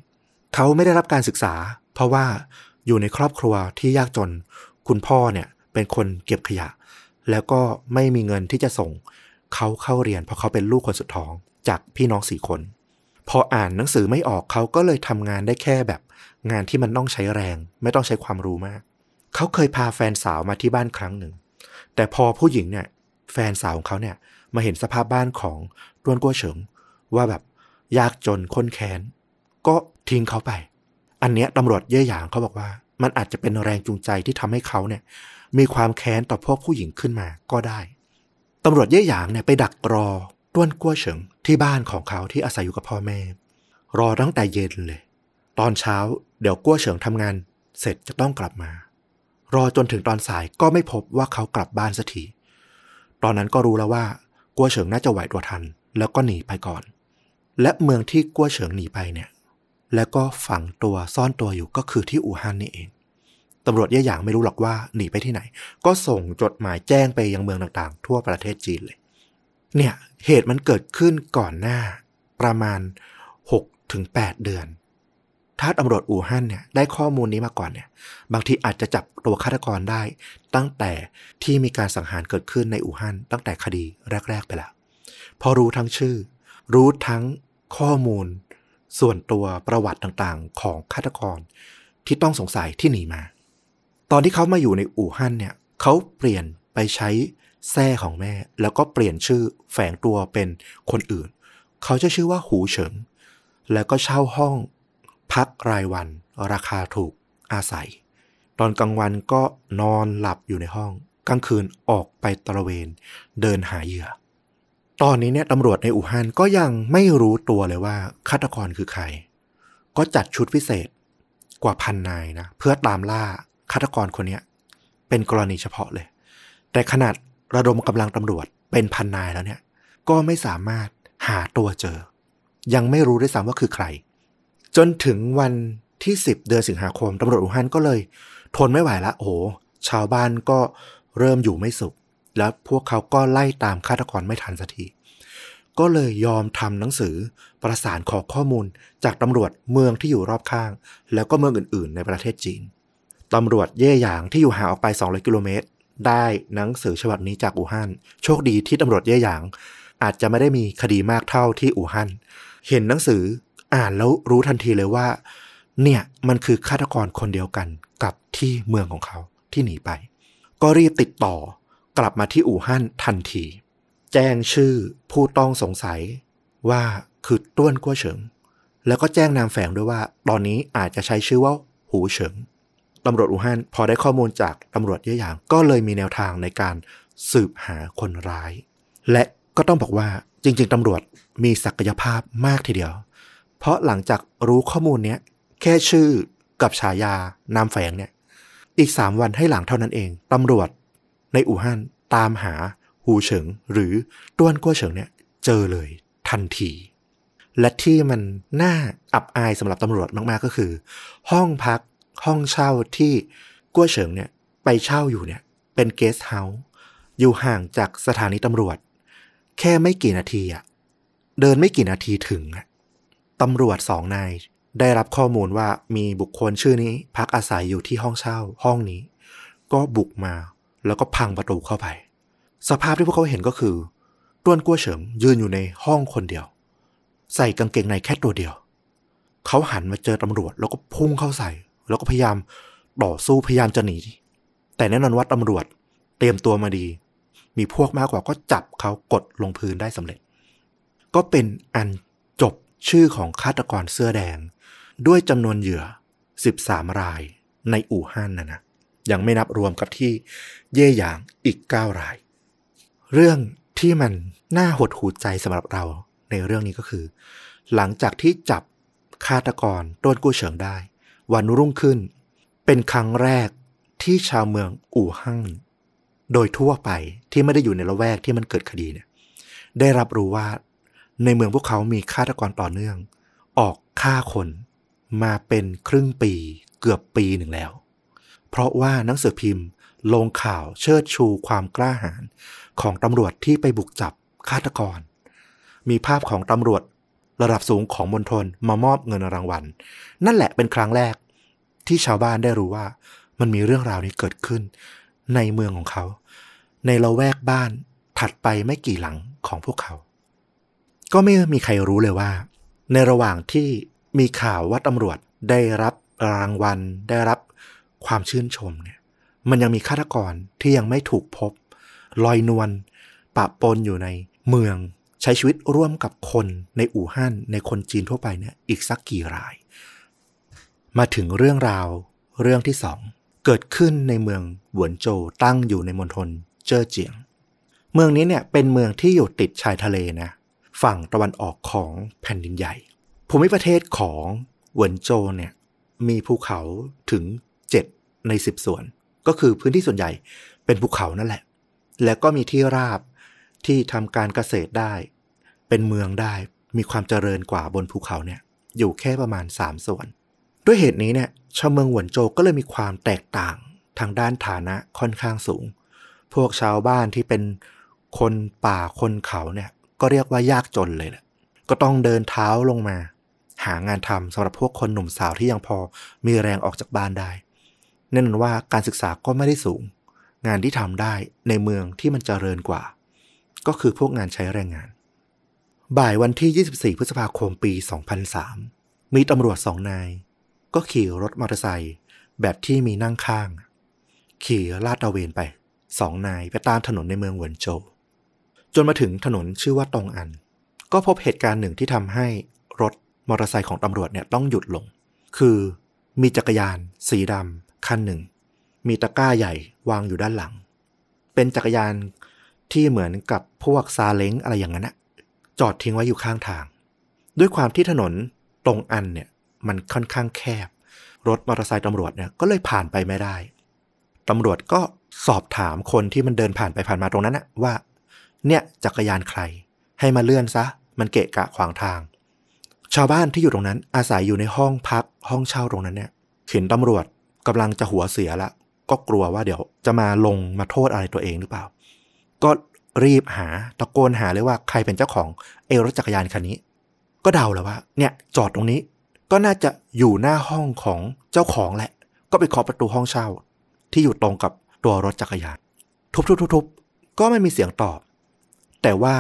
เขาไม่ได้รับการศึกษา เพราะว่าอยู่ในครอบครัวที่ยากจน คุณพ่อเนี่ยเป็นคนเก็บขยะ แล้วก็ไม่มีเงินที่จะส่ง เขาเข้าเรียนเพราะเขาเป็นลูกคนสุดท้อง จากพี่น้องสี่คน พออ่านหนังสือไม่ออกเขาก็เลยทำงานได้แค่แบบงานที่มันต้องใช้แรง ไม่ต้องใช้ความรู้มาก เขาเคยพาแฟนสาวมาที่บ้านครั้งหนึ่ง แต่พอผู้หญิงเนี่ยแฟนสาวของเขาเนี่ยมาเห็นสภาพบ้านของ ต้วนกัวเฉิง ว่าแบบยากจนค้นแค้น ก็ทิ้งเขาไป อันเนี้ยตำรวจเย่หยางเขาบอกว่า มันอาจจะเป็นแรงจูงใจที่ทำให้เขาเนี่ย มีความแค้นต่อพวกผู้หญิงขึ้นมาก็ได้ตำรวจเย่หยางเนี่ยไปดักรอต้วนกัวเฉิงที่บ้านของเขาที่อาศัยอยู่กับพ่อแม่ รอตั้งแต่เย็นเลย ตอนเช้าเดี๋ยวกัวเฉิงทำงาน เสร็จจะต้องกลับมา รอจนถึงตอนสายก็ไม่พบว่าเขากลับบ้านสักทีตอนนั้นก็รู้แล้วว่ากัวเฉิงน่าจะไหวตัวทัน แล้วก็หนีไปก่อน และเมืองที่กัวเฉิงหนีไปเนี่ย แล้วก็ฝังตัวซ่อนตัวอยู่ก็คือที่อู่ฮั่นนี่เองตำรวจเย่หยางไม่รู้หรอกว่าหนีไปที่ไหน ก็ส่งจดหมายแจ้งไปยังเมืองต่างๆ ทั่วประเทศจีนเลย เนี่ยเหตุมันเกิดขึ้นก่อนหน้าประมาณ6ถึง8เดือน ถ้าตำรวจอู่ฮั่นเนี่ยได้ข้อมูลนี้มาก่อนเนี่ย บางทีอาจจะจับตัวฆาตกรได้ ตั้งแต่ที่มีการสังหารเกิดขึ้นในอู่ฮั่นตั้งแต่คดีแรก ๆ ไปแล้ว พอรู้ทั้งชื่อ รู้ทั้งข้อมูล ส่วนตัวประวัติต่างๆ ของฆาตกร ที่ต้องสงสัยที่หนีมา ตอนที่เขามาอยู่ในอู่ฮั่นเนี่ยเขาเปลี่ยนไปใช้แท้ของแม่ แล้วก็เปลี่ยนชื่อแฝงตัวเป็นคนอื่น เขาจะชื่อว่าหูเฉิง แล้วก็เช่าห้องพักรายวัน ราคาถูกอาศัย ตอนกลางวันก็นอนหลับอยู่ในห้อง กลางคืนออกไปตระเวน เดินหาเหยื่อ ตอนนี้เนี่ยตำรวจในอู่ฮั่นก็ยังไม่รู้ตัวเลยว่าฆาตกรคือใคร ก็จัดชุดพิเศษกว่าพันนายนะ เพื่อตามล่าฆาตกรคนนี้เป็นกรณีเฉพาะเลย แต่ขนาดระดมกำลังตำรวจเป็นพันนายแล้วเนี่ย ก็ไม่สามารถหาตัวเจอ ยังไม่รู้ด้วยซ้ำว่าคือใคร จนถึงวันที่ 10 เดือนสิงหาคมตำรวจอู่ฮั่นก็เลย ทนไม่ไหวละโอ้ชาวบ้านก็เริ่มอยู่ไม่สุข แล้วพวกเขาก็ไล่ตามฆาตกรไม่ทันสักทีก็เลยยอมทำหนังสือประสานขอข้อมูลจากตำรวจเมืองที่อยู่รอบข้าง แล้วก็เมืองอื่น ๆ ในประเทศจีนตำรวจเย่หยางที่อยู่ห่างออกไป 200 กิโลเมตร ได้หนังสือฉบับนี้จากอู่ฮั่นโชคดีที่ตำรวจเย่หยาง อาจจะไม่ได้มีคดีมากเท่าที่อู่ฮั่นเห็นหนังสืออ่านแล้วรู้ทันทีเลยว่า เนี่ยมันคือฆาตกรคนเดียวกันกับที่เมืองของเขาที่หนีไป ก็รีบติดต่อ กลับมาที่อู่ฮั่นทันที แจ้งชื่อผู้ต้องสงสัยว่าคือต้วนกัวเฉิง แล้วก็แจ้งนามแฝงด้วยว่า ตอนนี้อาจจะใช้ชื่อว่าหูเฉิงตำรวจอู่ฮั่นพอได้ข้อมูลจากตำรวจเย่หยาง ก็เลยมีแนวทางในการสืบหาคนร้าย และก็ต้องบอกว่าจริง ๆตำรวจมีศักยภาพมากทีเดียว เพราะหลังจากรู้ข้อมูลเนี้ยแค่ชื่อกับฉายานามแฝงเนี่ย อีกสามวันให้หลังเท่านั้นเอง ตำรวจ ในอู่ฮั่นตามหาหูเฉิงหรือต้วนกัวเฉิงเนี่ยเจอเลยทันที และที่มันน่าอับอายสำหรับตำรวจมากๆก็คือ ห้องพักห้องเช่าที่กัวเฉิงเนี่ยไปเช่าอยู่เนี่ยเป็นเกสต์เฮาส์อยู่ห่างจากสถานีตำรวจ แค่ไม่กี่นาทีอะเดินไม่กี่นาทีถึงอะตำรวจสองนายได้รับข้อมูลว่ามีบุคคลชื่อนี้พักอาศัยอยู่ที่ห้องเช่าห้องนี้ ก็บุกมา แล้วก็พังประตูเข้าไป สภาพที่พวกเขาเห็นก็คือต้วนกัวเฉิงยืนอยู่ในห้องคนเดียว ใส่กางเกงในแค่ตัวเดียว เขาหันมาเจอตำรวจแล้วก็พุ่งเข้าใส่ แล้วก็พยายามต่อสู้พยายามจะหนี แต่แน่นอนว่าตำรวจเตรียมตัวมาดี มีพวกมากกว่าก็จับเขากดลงพื้นได้สำเร็จ ก็เป็นอันจบชื่อของฆาตกรเสื้อแดง ด้วยจำนวนเหยื่อ 13 รายในอู่ฮั่นนะนะ ยังไม่นับรวมกับที่เย่หยางอีก 9 ราย เรื่องที่มันน่าหดหูใจสำหรับเราในเรื่องนี้ก็คือ หลังจากที่จับฆาตกรต้นกู้เฉิงได้ วันรุ่งขึ้น เป็นครั้งแรกที่ชาวเมืองอู่ฮั่นโดยทั่วไปที่ไม่ได้อยู่ในละแวกที่มันเกิดคดีเนี่ย ได้รับรู้ว่าในเมืองพวกเขามีฆาตกรต่อเนื่อง ออกฆ่าคนมาเป็นครึ่งปีเกือบปีหนึ่งแล้ว เพราะว่าหนังสือพิมพ์ ลงข่าวเชิดชูความกล้าหาญของตำรวจที่ไปบุกจับฆาตกร มีภาพของตำรวจระดับสูงของมณฑลมามอบเงินรางวัล นั่นแหละเป็นครั้งแรก ที่ชาวบ้านได้รู้ว่า มันมีเรื่องราวนี้เกิดขึ้น ในเมืองของเขา ในละแวกบ้านถัดไปไม่กี่หลังของพวกเขา ก็ไม่มีใครรู้เลยว่า ในระหว่างที่มีข่าวว่าตำรวจได้รับรางวัล ได้รับ ความชื่นชมเนี่ย มันยังมีฆาตกรที่ยังไม่ถูกพบ ลอยนวลปะปนอยู่ในเมืองใช้ชีวิตร่วมกับคนในอู่ฮั่นในคนจีนทั่วไปเนี่ยอีกสักกี่ราย มาถึงเรื่องราวเรื่องที่สองเกิดขึ้นในเมืองหวนโจวตั้งอยู่ในมณฑลเจ้อเจียง เมืองนี้เนี่ยเป็นเมืองที่อยู่ติดชายทะเลนะ ฝั่งตะวันออกของแผ่นดินใหญ่ ภูมิประเทศของหวนโจวเนี่ยมีภูเขาถึง ใน10ส่วน ก็คือพื้นที่ส่วนใหญ่เป็นภูเขานั่นแหละ แล้วก็มีที่ราบที่ทำการเกษตรได้ เป็นเมืองได้มีความเจริญกว่าบนภูเขาเนี่ย อยู่แค่ประมาณ 3 ส่วน ด้วยเหตุนี้เนี่ยชาวเมืองหวนโจก็เลยมีความแตกต่างทางด้านฐานะค่อนข้างสูง พวกชาวบ้านที่เป็นคนป่าคนเขาเนี่ยก็เรียกว่ายากจนเลยแหละก็ต้องเดินเท้าลงมา หางานทำสำหรับพวกคนหนุ่มสาวที่ยังพอมีแรงออกจากบ้านได้ แน่นอนว่าการศึกษาก็ไม่ได้สูง งานที่ทำได้ในเมืองที่มันเจริญกว่า ก็คือพวกงานใช้แรงงาน บ่ายวันที่ 24 พฤษภาคมปี 2003 มีตำรวจสองนาย ก็ขี่รถมอเตอร์ไซค์แบบที่มีนั่งข้าง ขี่ลาดตระเวนไปสองนายไปตามถนนในเมืองเวินโจวจนมาถึงถนนชื่อว่าตองอัน ก็พบเหตุการณ์หนึ่งที่ทำให้รถมอเตอร์ไซค์ของตำรวจเนี่ยต้องหยุดลง คือมีจักรยาน สีดำ คันหนึ่ง มีตะกร้าใหญ่วางอยู่ด้านหลัง เป็นจักรยานที่เหมือนกับพวกซาเล้งอะไรอย่างนั้นนะจอดทิ้งไว้อยู่ข้างทาง ด้วยความที่ถนนตรงอันเนี่ยมันค่อนข้างแคบ รถมอเตอร์ไซค์ตำรวจเนี่ยก็เลยผ่านไปไม่ได้ตำรวจก็สอบถามคนที่มันเดินผ่านไปผ่านมาตรงนั้นนะว่า เนี่ยจักรยานใคร ให้มาเลื่อนซะ มันเกะกะขวางทาง ชาวบ้านที่อยู่ตรงนั้นอาศัยอยู่ในห้องพักห้องเช่าตรงนั้นเนี่ยเห็นตำรวจ กำลังจะหัวเสียละ ก็กลัวว่าเดี๋ยวจะมาลงมาโทษอะไรตัวเองหรือเปล่า ก็รีบหาตะโกนหาเลยว่าใครเป็นเจ้าของเอรถจักรยานคันนี้ ก็เดาแล้วว่า เนี่ยจอดตรงนี้ ก็น่าจะอยู่หน้าห้องของเจ้าของแหละ ก็ไปเคาะประตูห้องเช่า ที่อยู่ตรงกับตัวรถจักรยาน ทุบๆๆๆก็ไม่มีเสียงตอบ แต่ว่า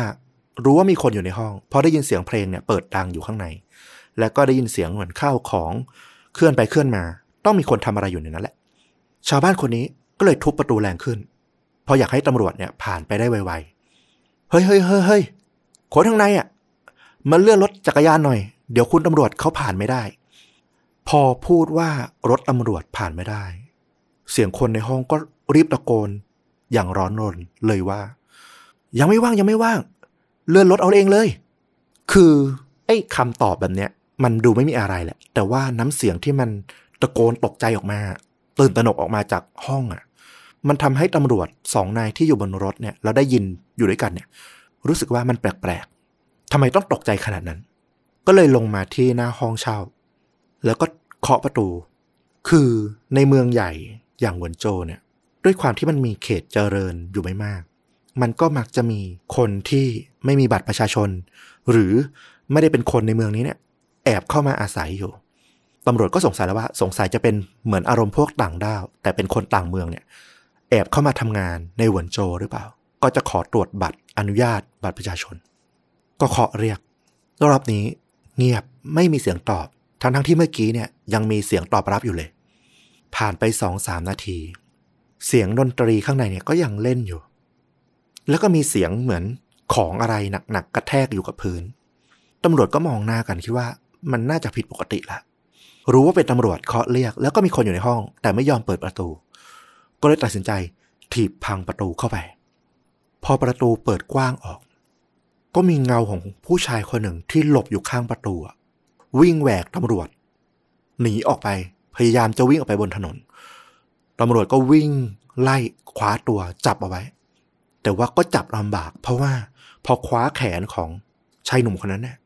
รู้ว่ามีคนอยู่ในห้องพราะได้ยินเสียงเพลงเนี่ยเปิดดังอยู่ข้างใน และก็ได้ยินเสียงเหมือนข้าวของเคลื่อนไปเคลื่อนมา ต้องมีคนทำอะไรอยู่ในนั้นแหละ ชาวบ้านคนนี้ก็เลยทุบประตูแรงขึ้น เพราะอยากให้ตำรวจเนี่ยผ่านไปได้ไวๆ เฮ้ยเฮ้ยเฮ้ยเฮ้ยคนข้างในอะมาเลื่อนรถจักรยานหน่อย เดี๋ยวคุณตำรวจเขาผ่านไม่ได้ พอพูดว่ารถตำรวจผ่านไม่ได้ เสียงคนในห้องก็รีบตะโกน อย่างร้อนรนเลยว่า ยังไม่ว่างยังไม่ว่าง เลื่อนรถเอาเองเลย คือไอ้คำตอบแบบเนี้ย มันดูไม่มีอะไรแหละ แต่ว่าน้ำเสียงที่มัน ตะโกนตกใจออกมา ตื่นตระหนกออกมาจากห้องอะ มันทำให้ตำรวจสองนายที่อยู่บนรถเนี่ยเราได้ยินอยู่ด้วยกันเนี่ย รู้สึกว่ามันแปลกๆทำไมต้องตกใจขนาดนั้น ก็เลยลงมาที่หน้าห้องเช่า แล้วก็เคาะประตู คือในเมืองใหญ่อย่างหวนโจเนี่ย ด้วยความที่มันมีเขตเจริญอยู่ไม่มาก มันก็มักจะมีคนที่ไม่มีบัตรประชาชน หรือไม่ได้เป็นคนในเมืองนี้เนี่ย แอบเข้ามาอาศัยอยู่ ตำรวจก็สงสัยแล้วว่า สงสัยจะเป็นเหมือนอารมณ์พวกต่างด้าว แต่เป็นคนต่างเมืองเนี่ย แอบเข้ามาทำงานในหวนโจหรือเปล่า ก็จะขอตรวจบัตรอนุญาตบัตรประชาชน ก็เคาะเรียก รอบนี้เงียบไม่มีเสียงตอบ ทั้งทั้งที่เมื่อกี้เนี่ยยังมีเสียงตอบรับอยู่เลย ผ่านไปสองสามนาที เสียงดนตรีข้างในเนี่ยก็ยังเล่นอยู่ แล้วก็มีเสียงเหมือนของอะไรหนักๆกระแทกอยู่กับพื้นตำรวจก็มองหน้ากันคิดว่ามันน่าจะผิดปกติละ รู้ว่าเป็นตำรวจเคาะเรียก แล้วก็มีคนอยู่ในห้อง แต่ไม่ยอมเปิดประตู ก็เลยตัดสินใจถีบพังประตูเข้าไป พอประตูเปิดกว้างออก ก็มีเงาของผู้ชายคนหนึ่งที่หลบอยู่ข้างประตูวิ่งแหวกตำรวจ หนีออกไปพยายามจะวิ่งออกไปบนถนนตำรวจก็วิ่งไล่คว้าตัวจับเอาไว้ แต่ว่าก็จับลำบาก เพราะว่าพอคว้าแขนของชายหนุ่มคนนั้นเนี่ย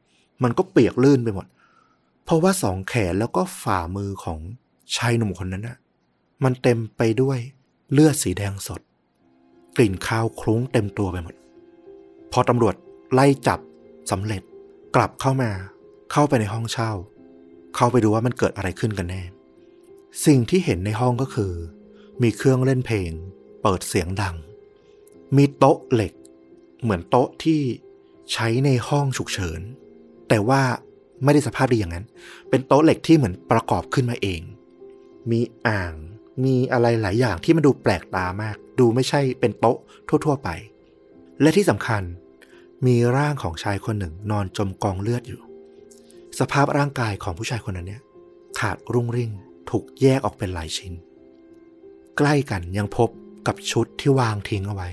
มันก็เปียกลื่นไปหมด เพราะว่าสองแขนแล้วก็ฝ่ามือของชายหนุ่มคนนั้นน่ะ มันเต็มไปด้วยเลือดสีแดงสด กลิ่นคาวคลุ้งเต็มตัวไปหมด พอตำรวจไล่จับสำเร็จกลับเข้ามา เข้าไปในห้องเช่า เข้าไปดูว่ามันเกิดอะไรขึ้นกันแน่ สิ่งที่เห็นในห้องก็คือ มีเครื่องเล่นเพลง เปิดเสียงดัง มีโต๊ะเหล็ก เหมือนโต๊ะที่ใช้ในห้องฉุกเฉิน แต่ว่า ไม่ได้สภาพดีอย่างนั้น เป็นโต๊ะเหล็กที่เหมือนประกอบขึ้นมาเอง มีอ่าง มีอะไรหลายอย่างที่มันดูแปลกตามาก ดูไม่ใช่เป็นโต๊ะทั่ว ๆ ไป และที่สำคัญ มีร่างของชายคนหนึ่งนอนจมกองเลือดอยู่ สภาพร่างกายของผู้ชายคนนั้นเนี่ย ขาดรุ่งริ่ง ถูกแยกออกเป็นหลายชิ้น ใกล้กันยังพบกับชุดที่วางทิ้งเอาไว้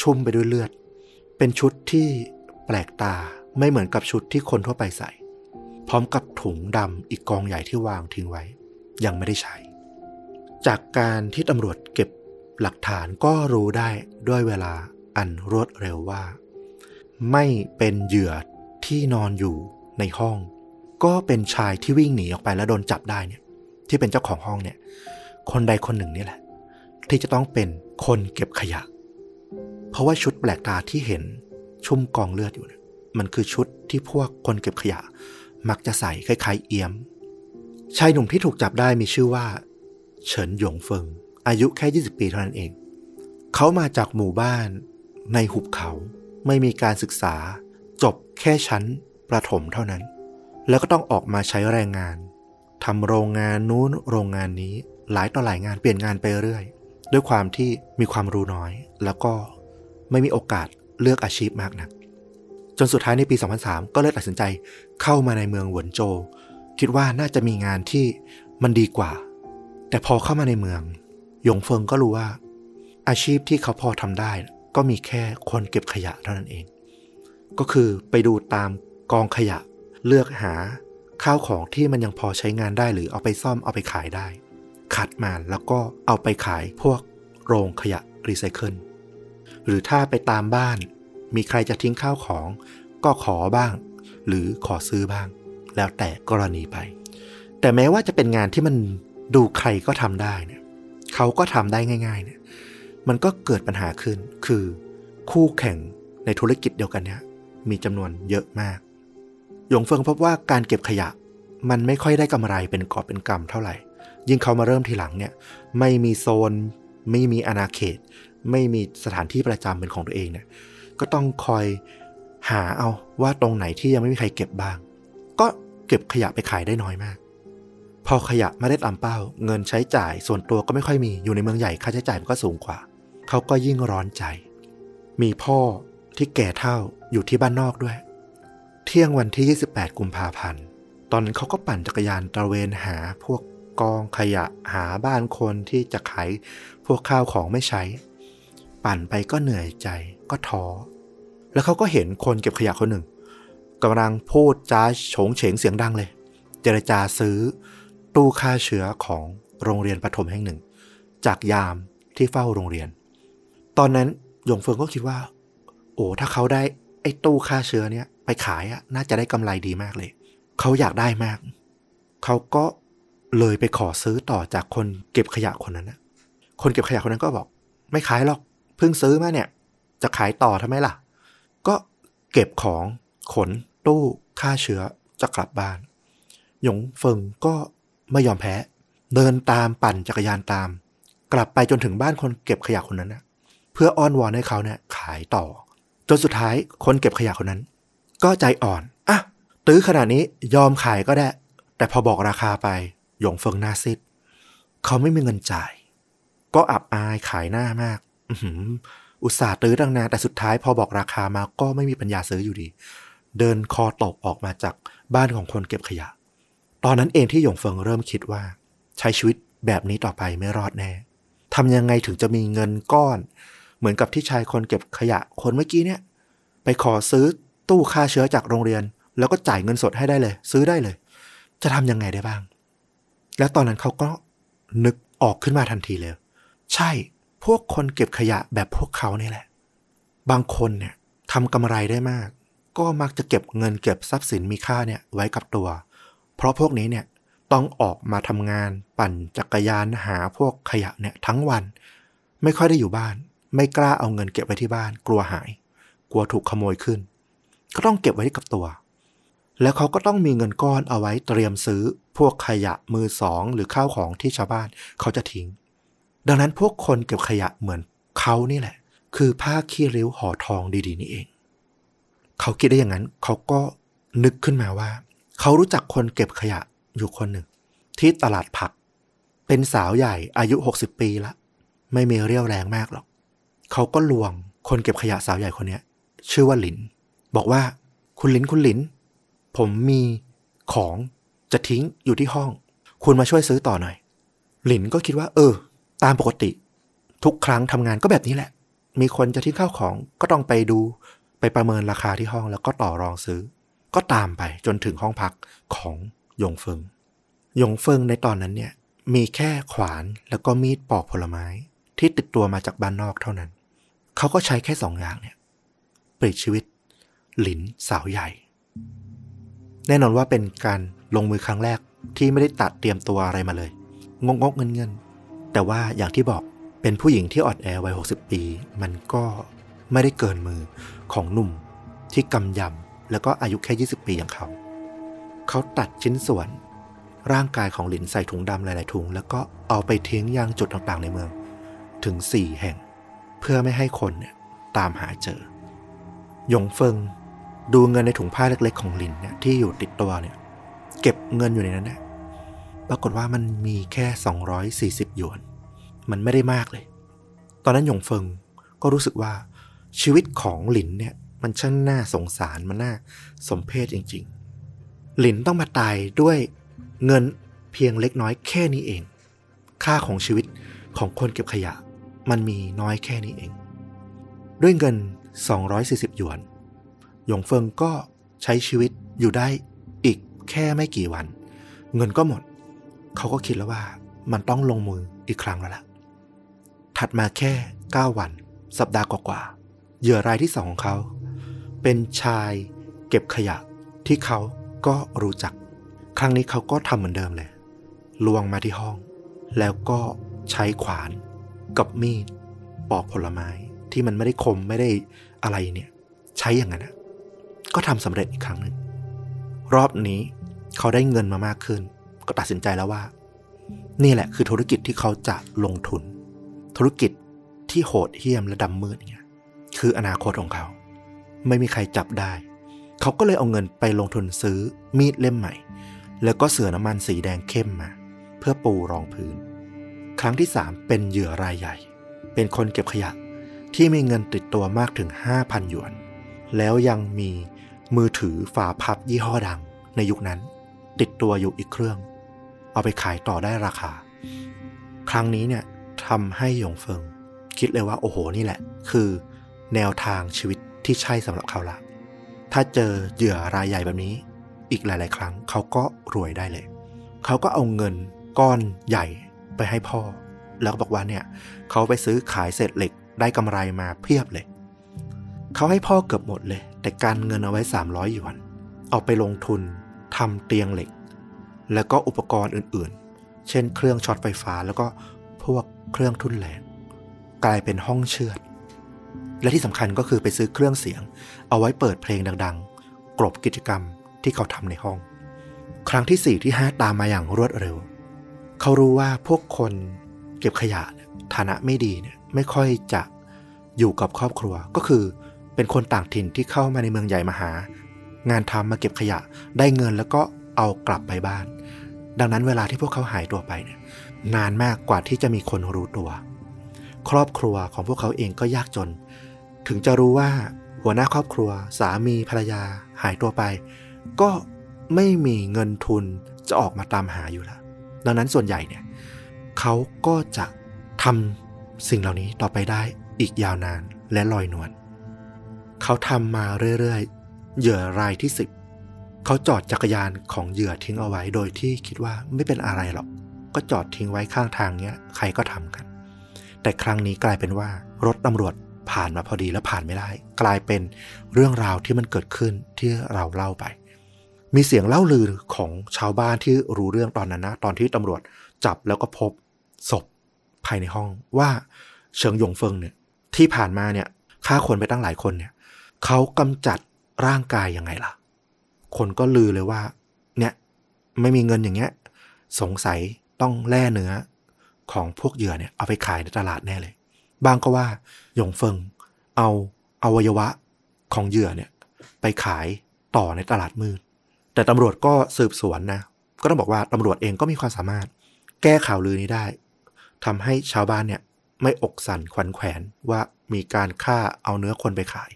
ชุ่มไปด้วยเลือด เป็นชุดที่แปลกตาไม่เหมือนกับชุดที่คนทั่วไปใส่ พร้อมกับถุงดำอีกกองใหญ่ที่วางทิ้งไว้ ยังไม่ได้ใช้ จากการที่ตำรวจเก็บหลักฐานก็รู้ได้ด้วยเวลาอันรวดเร็วว่า ไม่เป็นเหยื่อที่นอนอยู่ในห้อง ก็เป็นชายที่วิ่งหนีออกไปแล้วโดนจับได้เนี่ย ที่เป็นเจ้าของห้องเนี่ย คนใดคนหนึ่งนี่แหละ ที่จะต้องเป็นคนเก็บขยะ เพราะว่าชุดแปลกตาที่เห็นชุ่มกองเลือดอยู่เนี่ยมันคือชุดที่พวกคนเก็บขยะ มักจะใส่คล้ายๆเอี้ยม ชายหนุ่มที่ถูกจับได้มีชื่อว่า เฉินหยงเฟิง อายุแค่ 20 ปีเท่านั้นเอง เขามาจากหมู่บ้านในหุบเขาไม่มีการศึกษา จบแค่ชั้นประถมเท่านั้น แล้วก็ต้องออกมาใช้แรงงานทำโรงงานนู้นโรงงานนี้หลายต่อหลายงานเปลี่ยนงานไปเรื่อย ด้วยความที่มีความรู้น้อย แล้วก็ไม่มีโอกาสเลือกอาชีพมากนัก จนสุดท้ายในปี 2003 ก็เลยตัดสินใจเข้ามาในเมืองหวนโจ คิดว่าน่าจะมีงานที่มันดีกว่า แต่พอเข้ามาในเมือง หยงเฟิงก็รู้ว่า อาชีพที่เขาพอทำได้ ก็มีแค่คนเก็บขยะเท่านั้นเอง ก็คือไปดูตามกองขยะเลือกหาข้าวของที่มันยังพอใช้งานได้หรือเอาไปซ่อมเอาไปขายได้ คัดมาแล้วก็เอาไปขายพวกโรงขยะรีไซเคิลหรือถ้าไปตามบ้าน มีใครจะทิ้งข้าวของ ก็ขอบ้าง หรือขอซื้อบ้าง แล้วแต่กรณีไป แต่แม้ว่าจะเป็นงานที่มันดูใครก็ทำได้เนี่ยเขาก็ทำได้ง่ายๆเนี่ยมันก็เกิดปัญหาขึ้น คือคู่แข่งในธุรกิจเดียวกันเนี่ยมีจำนวนเยอะมากหยงเฟิงพบว่าการเก็บขยะมันไม่ค่อยได้กำไรเป็นกอบเป็นกำเท่าไหร่ ยิ่งเขามาเริ่มทีหลังเนี่ย ไม่มีโซน ไม่มีอาณาเขต ไม่มีสถานที่ประจำเป็นของตัวเองเนี่ย ก็ต้องคอยหาเอาว่าตรงไหนที่ยังไม่มีใครเก็บบ้าง ก็เก็บขยะไปขายได้น้อยมาก พอขยะไม่ได้ตามเป้า เงินใช้จ่ายส่วนตัวก็ไม่ค่อยมีอยู่ในเมืองใหญ่ค่าใช้จ่ายมันก็สูงกว่า เขาก็ยิ่งร้อนใจ มีพ่อที่แก่เท่าอยู่ที่บ้านนอกด้วย เที่ยงวันที่ 28 กุมภาพันธ์ตอนนั้นเขาก็ปั่นจักรยานตระเวนหาพวกกองขยะหาบ้านคนที่จะขายพวกข้าวของไม่ใช้ ปั่นไปก็เหนื่อยใจ ก็ท้อแล้วเขาก็เห็นคนเก็บขยะคนหนึ่งกำลังพูดจ้าโฉงเฉงเสียงดังเลย เจรจาซื้อ ตู้ฆ่าเชื้อของโรงเรียนประถมแห่งหนึ่ง จากยามที่เฝ้าโรงเรียน ตอนนั้นหยงเฟิงก็คิดว่า โอ้ถ้าเขาได้ไอ้ตู้ฆ่าเชื้อเนี้ยไปขายอะน่าจะได้กำไรดีมากเลย เขาอยากได้มาก เขาก็เลยไปขอซื้อต่อจากคนเก็บขยะคนนั้นนะคนเก็บขยะคนนั้นก็บอก ไม่ขายหรอกเพิ่งซื้อมาเนี่ย จะขายต่อทำไมล่ะ ก็เก็บของขนตู้ฆ่าเชื้อจะกลับบ้าน หยงเฟิงก็ไม่ยอมแพ้ เดินตามปั่นจักรยานตาม กลับไปจนถึงบ้านคนเก็บขยะคนนั้นนะเพื่ออ้อนวอนให้เขาเนี่ยขายต่อ จนสุดท้ายคนเก็บขยะคนนั้น ก็ใจอ่อนอะตื้อขนาดนี้ยอมขายก็ได้ แต่พอบอกราคาไปหยงเฟิงหน้าซิดเขาไม่มีเงินจ่าย ก็อับอายขายหน้ามาก อื อุตส่าห์ตื้อตั้งนานแต่สุดท้ายพอบอกราคามาก็ไม่มีปัญญาซื้ออยู่ดี เดินคอตกออกมาจากบ้านของคนเก็บขยะ ตอนนั้นเองที่หยงเฟิงเริ่มคิดว่า ใช้ชีวิตแบบนี้ต่อไปไม่รอดแน่ทำยังไงถึงจะมีเงินก้อน เหมือนกับที่ชายคนเก็บขยะคนเมื่อกี้เนี่ย ไปขอซื้อตู้ฆ่าเชื้อจากโรงเรียน แล้วก็จ่ายเงินสดให้ได้เลย ซื้อได้เลย จะทำยังไงได้บ้าง แล้วตอนนั้นเขาก็นึกออกขึ้นมาทันทีเลย ใช่ พวกคนเก็บขยะแบบพวกเขานี่แหละ บางคนเนี่ยทำกำไรได้มาก ก็มักจะเก็บเงินเก็บทรัพย์สินมีค่าเนี่ยไว้กับตัว เพราะพวกนี้เนี่ยต้องออกมาทำงานปั่นจักรยานหาพวกขยะเนี่ยทั้งวัน ไม่ค่อยได้อยู่บ้าน ไม่กล้าเอาเงินเก็บไว้ที่บ้าน กลัวหาย กลัวถูกขโมยขึ้น ก็ต้องเก็บไว้กับตัว แล้วเขาก็ต้องมีเงินก้อนเอาไว้เตรียมซื้อพวกขยะมือสอง หรือข้าวของที่ชาวบ้านเขาจะทิ้ง ดังนั้นพวกคนเก็บขยะเหมือนเขานี่แหละ คือผ้าขี้ริ้วห่อทองดีๆนี่เอง เขาคิดได้อย่างนั้น เขาก็นึกขึ้นมาว่า เขารู้จักคนเก็บขยะอยู่คนหนึ่ง ที่ตลาดผัก เป็นสาวใหญ่อายุ 60 ปีละ ไม่มีเรี่ยวแรงมากหรอก เขาก็ลวงคนเก็บขยะสาวใหญ่คนนี้ชื่อว่าหลิน บอกว่าคุณหลินคุณหลิน ผมมีของจะทิ้งอยู่ที่ห้อง คุณมาช่วยซื้อต่อหน่อย หลินก็คิดว่า เออ ตามปกติ ทุกครั้งทำงานก็แบบนี้แหละ มีคนจะทิ้งข้าวของก็ต้องไปดู ไปประเมินราคาที่ห้องแล้วก็ต่อรองซื้อ ก็ตามไปจนถึงห้องพักของยงเฟิงยงเฟิงในตอนนั้นเนี่ย มีแค่ขวานแล้วก็มีดปอกผลไม้ ที่ติดตัวมาจากบ้านนอกเท่านั้น เขาก็ใช้แค่สองอย่างเนี่ยปลิดชีวิต หลินสาวใหญ่ แน่นอนว่าเป็นการลงมือครั้งแรกที่ไม่ได้ตัดเตรียมตัวอะไรมาเลย งงกเงินเงิน แต่ว่าอย่างที่บอกเป็นผู้หญิงที่อ่อนแอวัย 60 ปี มันก็ไม่ได้เกินมือของหนุ่มที่กำยำแล้วก็อายุแค่ 20 ปีอย่างเขา เขาตัดชิ้นส่วน ร่างกายของหลินใส่ถุงดำหลาย ๆ ถุง แล้วก็เอาไปทิ้งยังจุดต่างๆ ในเมือง ถึง 4 แห่ง เพื่อไม่ให้คนเนี่ยตามหาเจอ หยงเฟิงดูเงินในถุงผ้าเล็ก ๆ ของหลินเนี่ยที่อยู่ติดตัวเนี่ย เก็บเงินอยู่ในนั้นเนี่ย ปรากฏว่ามันมีแค่ 240 หยวน มันไม่ได้มากเลย ตอนนั้นหยงเฟิงก็รู้สึกว่าชีวิตของหลินเนี่ย มันช่างน่าสงสารมันน่าสมเพชจริง ๆ หลินต้องมาตายด้วยเงินเพียงเล็กน้อยแค่นี้เอง ค่าของชีวิตของคนเก็บขยะ มันมีน้อยแค่นี้เอง ด้วยเงิน 240 หยวน หยงเฟิงก็ใช้ชีวิตอยู่ได้อีกแค่ไม่กี่วัน เงินก็หมด เขาก็คิดแล้วว่ามันต้องลงมืออีกครั้งแล้วล่ะ ถัดมาแค่ 9 วัน สัปดาห์กว่าๆเหยื่อรายที่สองของเขา เป็นชายเก็บขยะที่เขาก็รู้จัก ครั้งนี้เขาก็ทำเหมือนเดิมเลยลวงมาที่ห้อง แล้วก็ใช้ขวานกับมีดปอกผลไม้ที่มันไม่ได้คมไม่ได้อะไรเนี่ย ใช้อย่างนั้นนะก็ทำสำเร็จอีกครั้งหนึ่งรอบนี้เขาได้เงินมามากขึ้น ก็ตัดสินใจแล้วว่า นี่แหละคือธุรกิจที่เขาจะลงทุน ธุรกิจที่โหดเหี้ยมและดำมืดเนี่ยคืออนาคตของเขา ไม่มีใครจับได้ เขาก็เลยเอาเงินไปลงทุนซื้อมีดเล่มใหม่ แล้วก็เสือน้ำมันสีแดงเข้มมา เพื่อปูรองพื้น ครั้งที่สามเป็นเหยื่อรายใหญ่ เป็นคนเก็บขยะที่มีเงินติดตัวมากถึง 5,000 หยวน แล้วยังมีมือถือฝาพับยี่ห้อดังในยุคนั้น ติดตัวอยู่อีกเครื่อง เอาไปขายต่อได้ราคา ครั้งนี้เนี่ยทำให้หยงเฟิง คิดเลยว่าโอ้โหนี่แหละ คือแนวทางชีวิตที่ใช่สำหรับเขาละถ้าเจอเหยื่อรายใหญ่แบบนี้ อีกหลาย ๆ ครั้งเขาก็รวยได้เลย เขาก็เอาเงินก้อนใหญ่ไปให้พ่อ แล้วก็บอกว่าเนี่ย เขาไปซื้อขายเศษเหล็กได้กำไรมาเพียบเลย เขาให้พ่อเกือบหมดเลย แต่การเงินเอาไว้ 300หยวน เอาไปลงทุนทำเตียงเหล็ก แล้วก็อุปกรณ์อื่นๆ เช่น เครื่องช็อตไฟฟ้าแล้วก็พวกเครื่องทุ่นแรงกลายเป็นห้องเชือด และที่สำคัญก็คือไปซื้อเครื่องเสียง เอาไว้เปิดเพลงดังๆกลบกิจกรรมที่เขาทำในห้อง ครั้งที่สี่ที่ห้าตามมาอย่างรวดเร็ว เขารู้ว่าพวกคนเก็บขยะฐานะไม่ดีเนี่ยไม่ค่อยจะอยู่กับครอบครัวก็คือเป็นคนต่างถิ่นที่เข้ามาในเมืองใหญ่มาหา งานทำมาเก็บขยะได้เงินแล้วก็เอากลับไปบ้าน ดังนั้นเวลาที่พวกเขาหายตัวไปเนี่ยนานมากกว่าที่จะมีคนรู้ตัว ครอบครัวของพวกเขาเองก็ยากจน ถึงจะรู้ว่าหัวหน้าครอบครัว สามีภรรยาหายตัวไป ก็ไม่มีเงินทุนจะออกมาตามหาอยู่แล้วดังนั้นส่วนใหญ่เนี่ยเขาก็จะทำสิ่งเหล่านี้ต่อไปได้อีกยาวนานและลอยนวลเขาทำมาเรื่อยๆ เหยื่อรายที่สิบ เขาจอดจักรยานของเหยื่อทิ้งเอาไว้โดยที่คิดว่าไม่เป็นอะไรหรอก ก็จอดทิ้งไว้ข้างทางเนี้ยใครก็ทำกัน แต่ครั้งนี้กลายเป็นว่ารถตำรวจผ่านมาพอดีแล้วผ่านไม่ได้ กลายเป็นเรื่องราวที่มันเกิดขึ้นที่เราเล่าไป มีเสียงเล่าลือของชาวบ้านที่รู้เรื่องตอนนั้นนะตอนที่ตำรวจจับแล้วก็พบศพภายในห้องว่าเฉิงหยงเฟิงเนี่ยที่ผ่านมาเนี่ยฆ่าคนไปตั้งหลายคนเนี่ยเขากำจัดร่างกายยังไงล่ะ คนก็ลือเลยว่า เนี่ย ไม่มีเงินอย่างเงี้ย สงสัยต้องแล่เนื้อของพวกเหยื่อเนี่ยเอาไปขายในตลาดแน่เลย บางก็ว่าหยงเฟิงเอาอวัยวะของเหยื่อเนี่ยไปขายต่อในตลาดมืด แต่ตำรวจก็สืบสวนนะ ก็ต้องบอกว่าตำรวจเองก็มีความสามารถ แก้ข่าวลือนี้ได้ทำให้ชาวบ้านเนี่ยไม่อกสั่นขวัญแขวนว่ามีการฆ่าเอาเนื้อคนไปขาย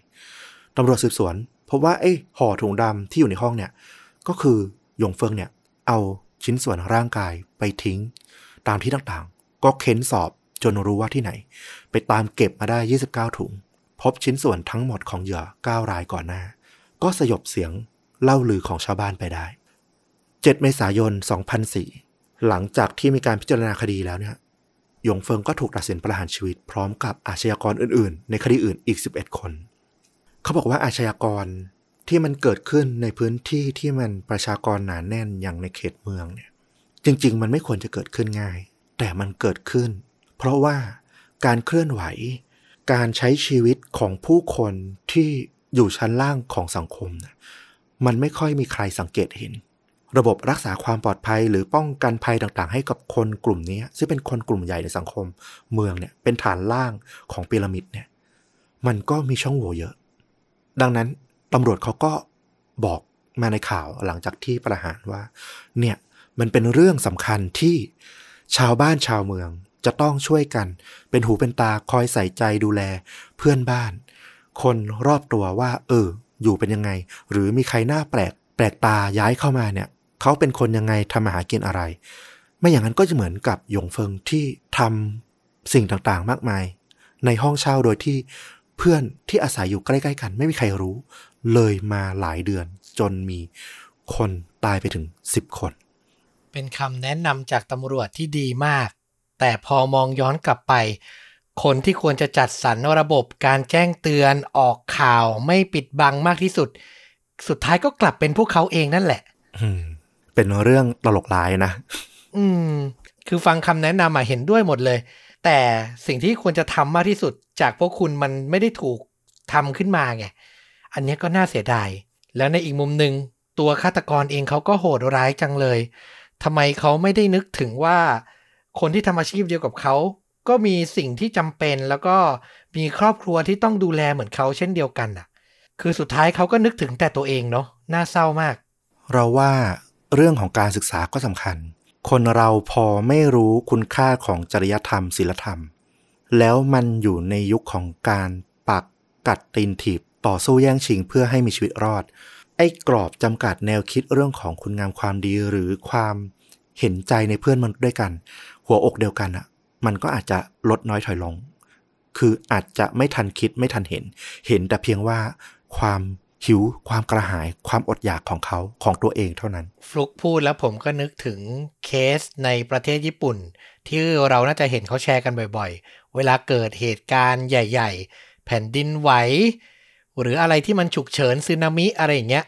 ตำรวจสืบสวน พบว่าไอ้ห่อถุงดำที่อยู่ในห้องเนี่ย ก็คือหยงเฟิงเนี่ย เอาชิ้นส่วนร่างกายไปทิ้ง ตามที่ต่างๆ ก็เค้นสอบจนรู้ว่าที่ไหน ไปตามเก็บมาได้ 29 ถุง พบชิ้นส่วนทั้งหมดของเหยื่อ 9 รายก่อนหน้า ก็สยบเสียงเล่าลือของชาวบ้านไปได้ 7 เมษายน 2004 หลังจากที่มีการพิจารณาคดีแล้วเนี่ยหยงเฟิงก็ถูกตัดสินประหารชีวิตพร้อมกับอาชญากรอื่นๆ ในคดีอื่นอีก 11 คน เขาบอกว่าอาชญากรที่มันเกิดขึ้นในพื้นที่ที่มันประชากรหนาแน่นอย่างในเขตเมืองเนี่ย จริง ๆ มันไม่ควรจะเกิดขึ้นง่าย แต่มันเกิดขึ้น เพราะว่าการเคลื่อนไหว การใช้ชีวิตของผู้คนที่อยู่ชั้นล่างของสังคมนะมันไม่ค่อยมีใครสังเกตเห็น ระบบรักษาความปลอดภัยหรือป้องกันภัยต่างๆ ให้กับคนกลุ่มนี้ ซึ่งเป็นคนกลุ่มใหญ่ในสังคม เมืองเนี่ยเป็นฐานล่างของพีระมิดเนี่ย มันก็มีช่องโหว่เยอะ ดังนั้นตำรวจเขาก็บอกมาในข่าวหลังจากที่ประหารว่า เนี่ยมันเป็นเรื่องสำคัญที่ชาวบ้านชาวเมืองจะต้องช่วยกัน เป็นหูเป็นตาคอยใส่ใจดูแลเพื่อนบ้าน คนรอบตัวว่า เออ อยู่เป็นยังไง หรือมีใครหน้าแปลก แปลกตาย้ายเข้ามาเนี่ย เขาเป็นคนยังไงทำมาหากินอะไร ไม่อย่างนั้นก็จะเหมือนกับหยงเฟิงที่ทำสิ่งต่างๆมากมาย ในห้องเช่าโดยที่ เพื่อนที่อาศัยอยู่ใกล้ๆกัน ไม่มีใครรู้ เลยมาหลายเดือนจนมีคนตายไปถึงสิบคน เป็นคำแนะนำจากตำรวจที่ดีมาก แต่พอมองย้อนกลับไป คนที่ควรจะจัดสรรระบบการแจ้งเตือนออกข่าวไม่ปิดบังมากที่สุด สุดท้ายก็กลับเป็นพวกเขาเองนั่นแหละอืมเป็นเรื่องตลกร้ายนะ อืม คือฟังคำแนะนำมาเห็นด้วยหมดเลย แต่สิ่งที่ควรจะทำมากที่สุดจากพวกคุณมันไม่ได้ถูกทำขึ้นมาไง อันนี้ก็น่าเสียดาย แล้วในอีกมุมหนึ่งตัวฆาตกรเองเขาก็โหดร้ายจังเลยทำไมเขาไม่ได้นึกถึงว่า คนที่ทำอาชีพเดียวกับเขาก็มีสิ่งที่จำเป็นแล้วก็มีครอบครัวที่ต้องดูแลเหมือนเขาเช่นเดียวกันอะ คือสุดท้ายเขาก็นึกถึงแต่ตัวเองเนาะน่าเศร้ามาก เราว่าเรื่องของการศึกษาก็สำคัญ คนเราพอไม่รู้คุณค่าของจริยธรรมศีลธรรม แล้วมันอยู่ในยุคของการปักกัดตีนถีบต่อสู้แย่งชิงเพื่อให้มีชีวิตรอด ไอ้กรอบจำกัดแนวคิดเรื่องของคุณงามความดีหรือความเห็นใจในเพื่อนมนุษย์ด้วยกัน หัวอกเดียวกันอะมันก็อาจจะลดน้อยถอยลง คืออาจจะไม่ทันคิดไม่ทันเห็น เห็นแต่เพียงว่าความ หิวความกระหายความอดอยากของเขาของตัวเองเท่านั้น ฟลุกพูดแล้วผมก็นึกถึงเคสในประเทศญี่ปุ่น ที่เราน่าจะเห็นเขาแชร์กันบ่อยๆ เวลาเกิดเหตุการณ์ใหญ่ ๆ แผ่นดินไหว หรืออะไรที่มันฉุกเฉินซึนามิอะไรอย่างเงี้ย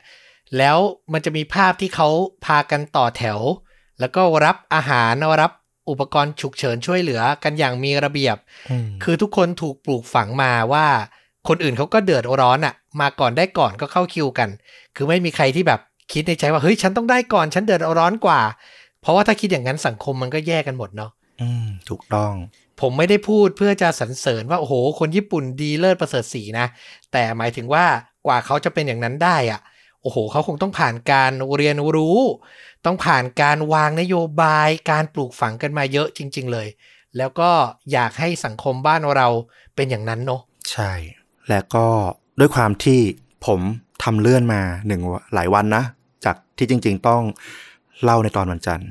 แล้วมันจะมีภาพที่เขาพากันต่อแถว แล้วก็รับอาหารรับอุปกรณ์ฉุกเฉินช่วยเหลือกันอย่างมีระเบียบ คือทุกคนถูกปลูกฝังมาว่า คนอื่นเขาก็เดือดร้อนอะ่ะ มาก่อนได้ก่อนก็เข้าคิวกัน คือไม่มีใครที่แบบคิดในใจว่าเฮ้ยฉันต้องได้ก่อนฉันเดือดร้อนกว่า เพราะว่าถ้าคิดอย่างนั้นสังคมมันก็แยกกันหมดเนาะอืมถูกต้อง ผมไม่ได้พูดเพื่อจะสรรเสริญว่าโอ้โหคนญี่ปุ่นดีเลิศประเสริฐสีนะ แต่หมายถึงว่ากว่าเขาจะเป็นอย่างนั้นได้อะโอ้โหเขาคงต้องผ่านการเรียนรู้ ต้องผ่านการวางนโยบายการปลูกฝังกันมาเยอะจริง ๆ เลย แล้วก็อยากให้สังคมบ้านเราเป็นอย่างนั้นเนาะใช่ และก็ด้วยความที่ผมทำเลื่อนมาหนึ่งหลายวันนะ จากที่จริง ๆ ต้องเล่าในตอนวันจันทร์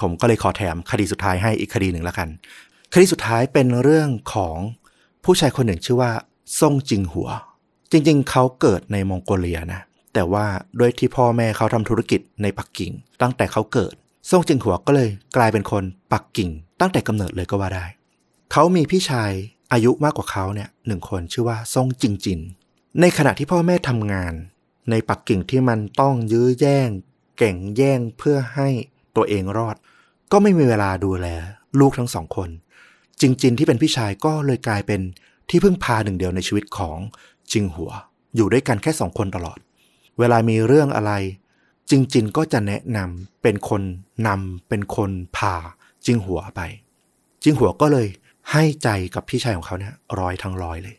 ผมก็เลยขอแถมคดีสุดท้ายให้อีกคดีหนึ่งแล้วกัน คดีสุดท้ายเป็นเรื่องของผู้ชายคนหนึ่งชื่อว่าซ่งจิงหัว จริง ๆ เขาเกิดในมองโกเลียนะ แต่ว่าด้วยที่พ่อแม่เขาทำธุรกิจในปักกิ่ง ตั้งแต่เขาเกิดซ่งจิงหัวก็เลยกลายเป็นคนปักกิ่ง ตั้งแต่กำเนิดเลยก็ว่าได้ เขามีพี่ชาย อายุมากกว่าเขาเนี่ยหนึ่งคนชื่อว่าซ่งจิงจิน ในขณะที่พ่อแม่ทำงาน ในปักกิ่งที่มันต้องยื้อแย่งเก่งแย่งเพื่อให้ตัวเองรอด ก็ไม่มีเวลาดูแล ลูกทั้งสองคน จิงจินที่เป็นพี่ชายก็เลยกลายเป็นที่พึ่งพาหนึ่งเดียวในชีวิตของจิงหัว อยู่ด้วยกันแค่สองคนตลอด เวลามีเรื่องอะไร จิงจินก็จะแนะนำเป็นคนนำเป็นคนพาจิงหัวไป จิงหัวก็เลย ให้ใจกับพี่ชายของเขาเนี่ยร้อยทั้งร้อยเลย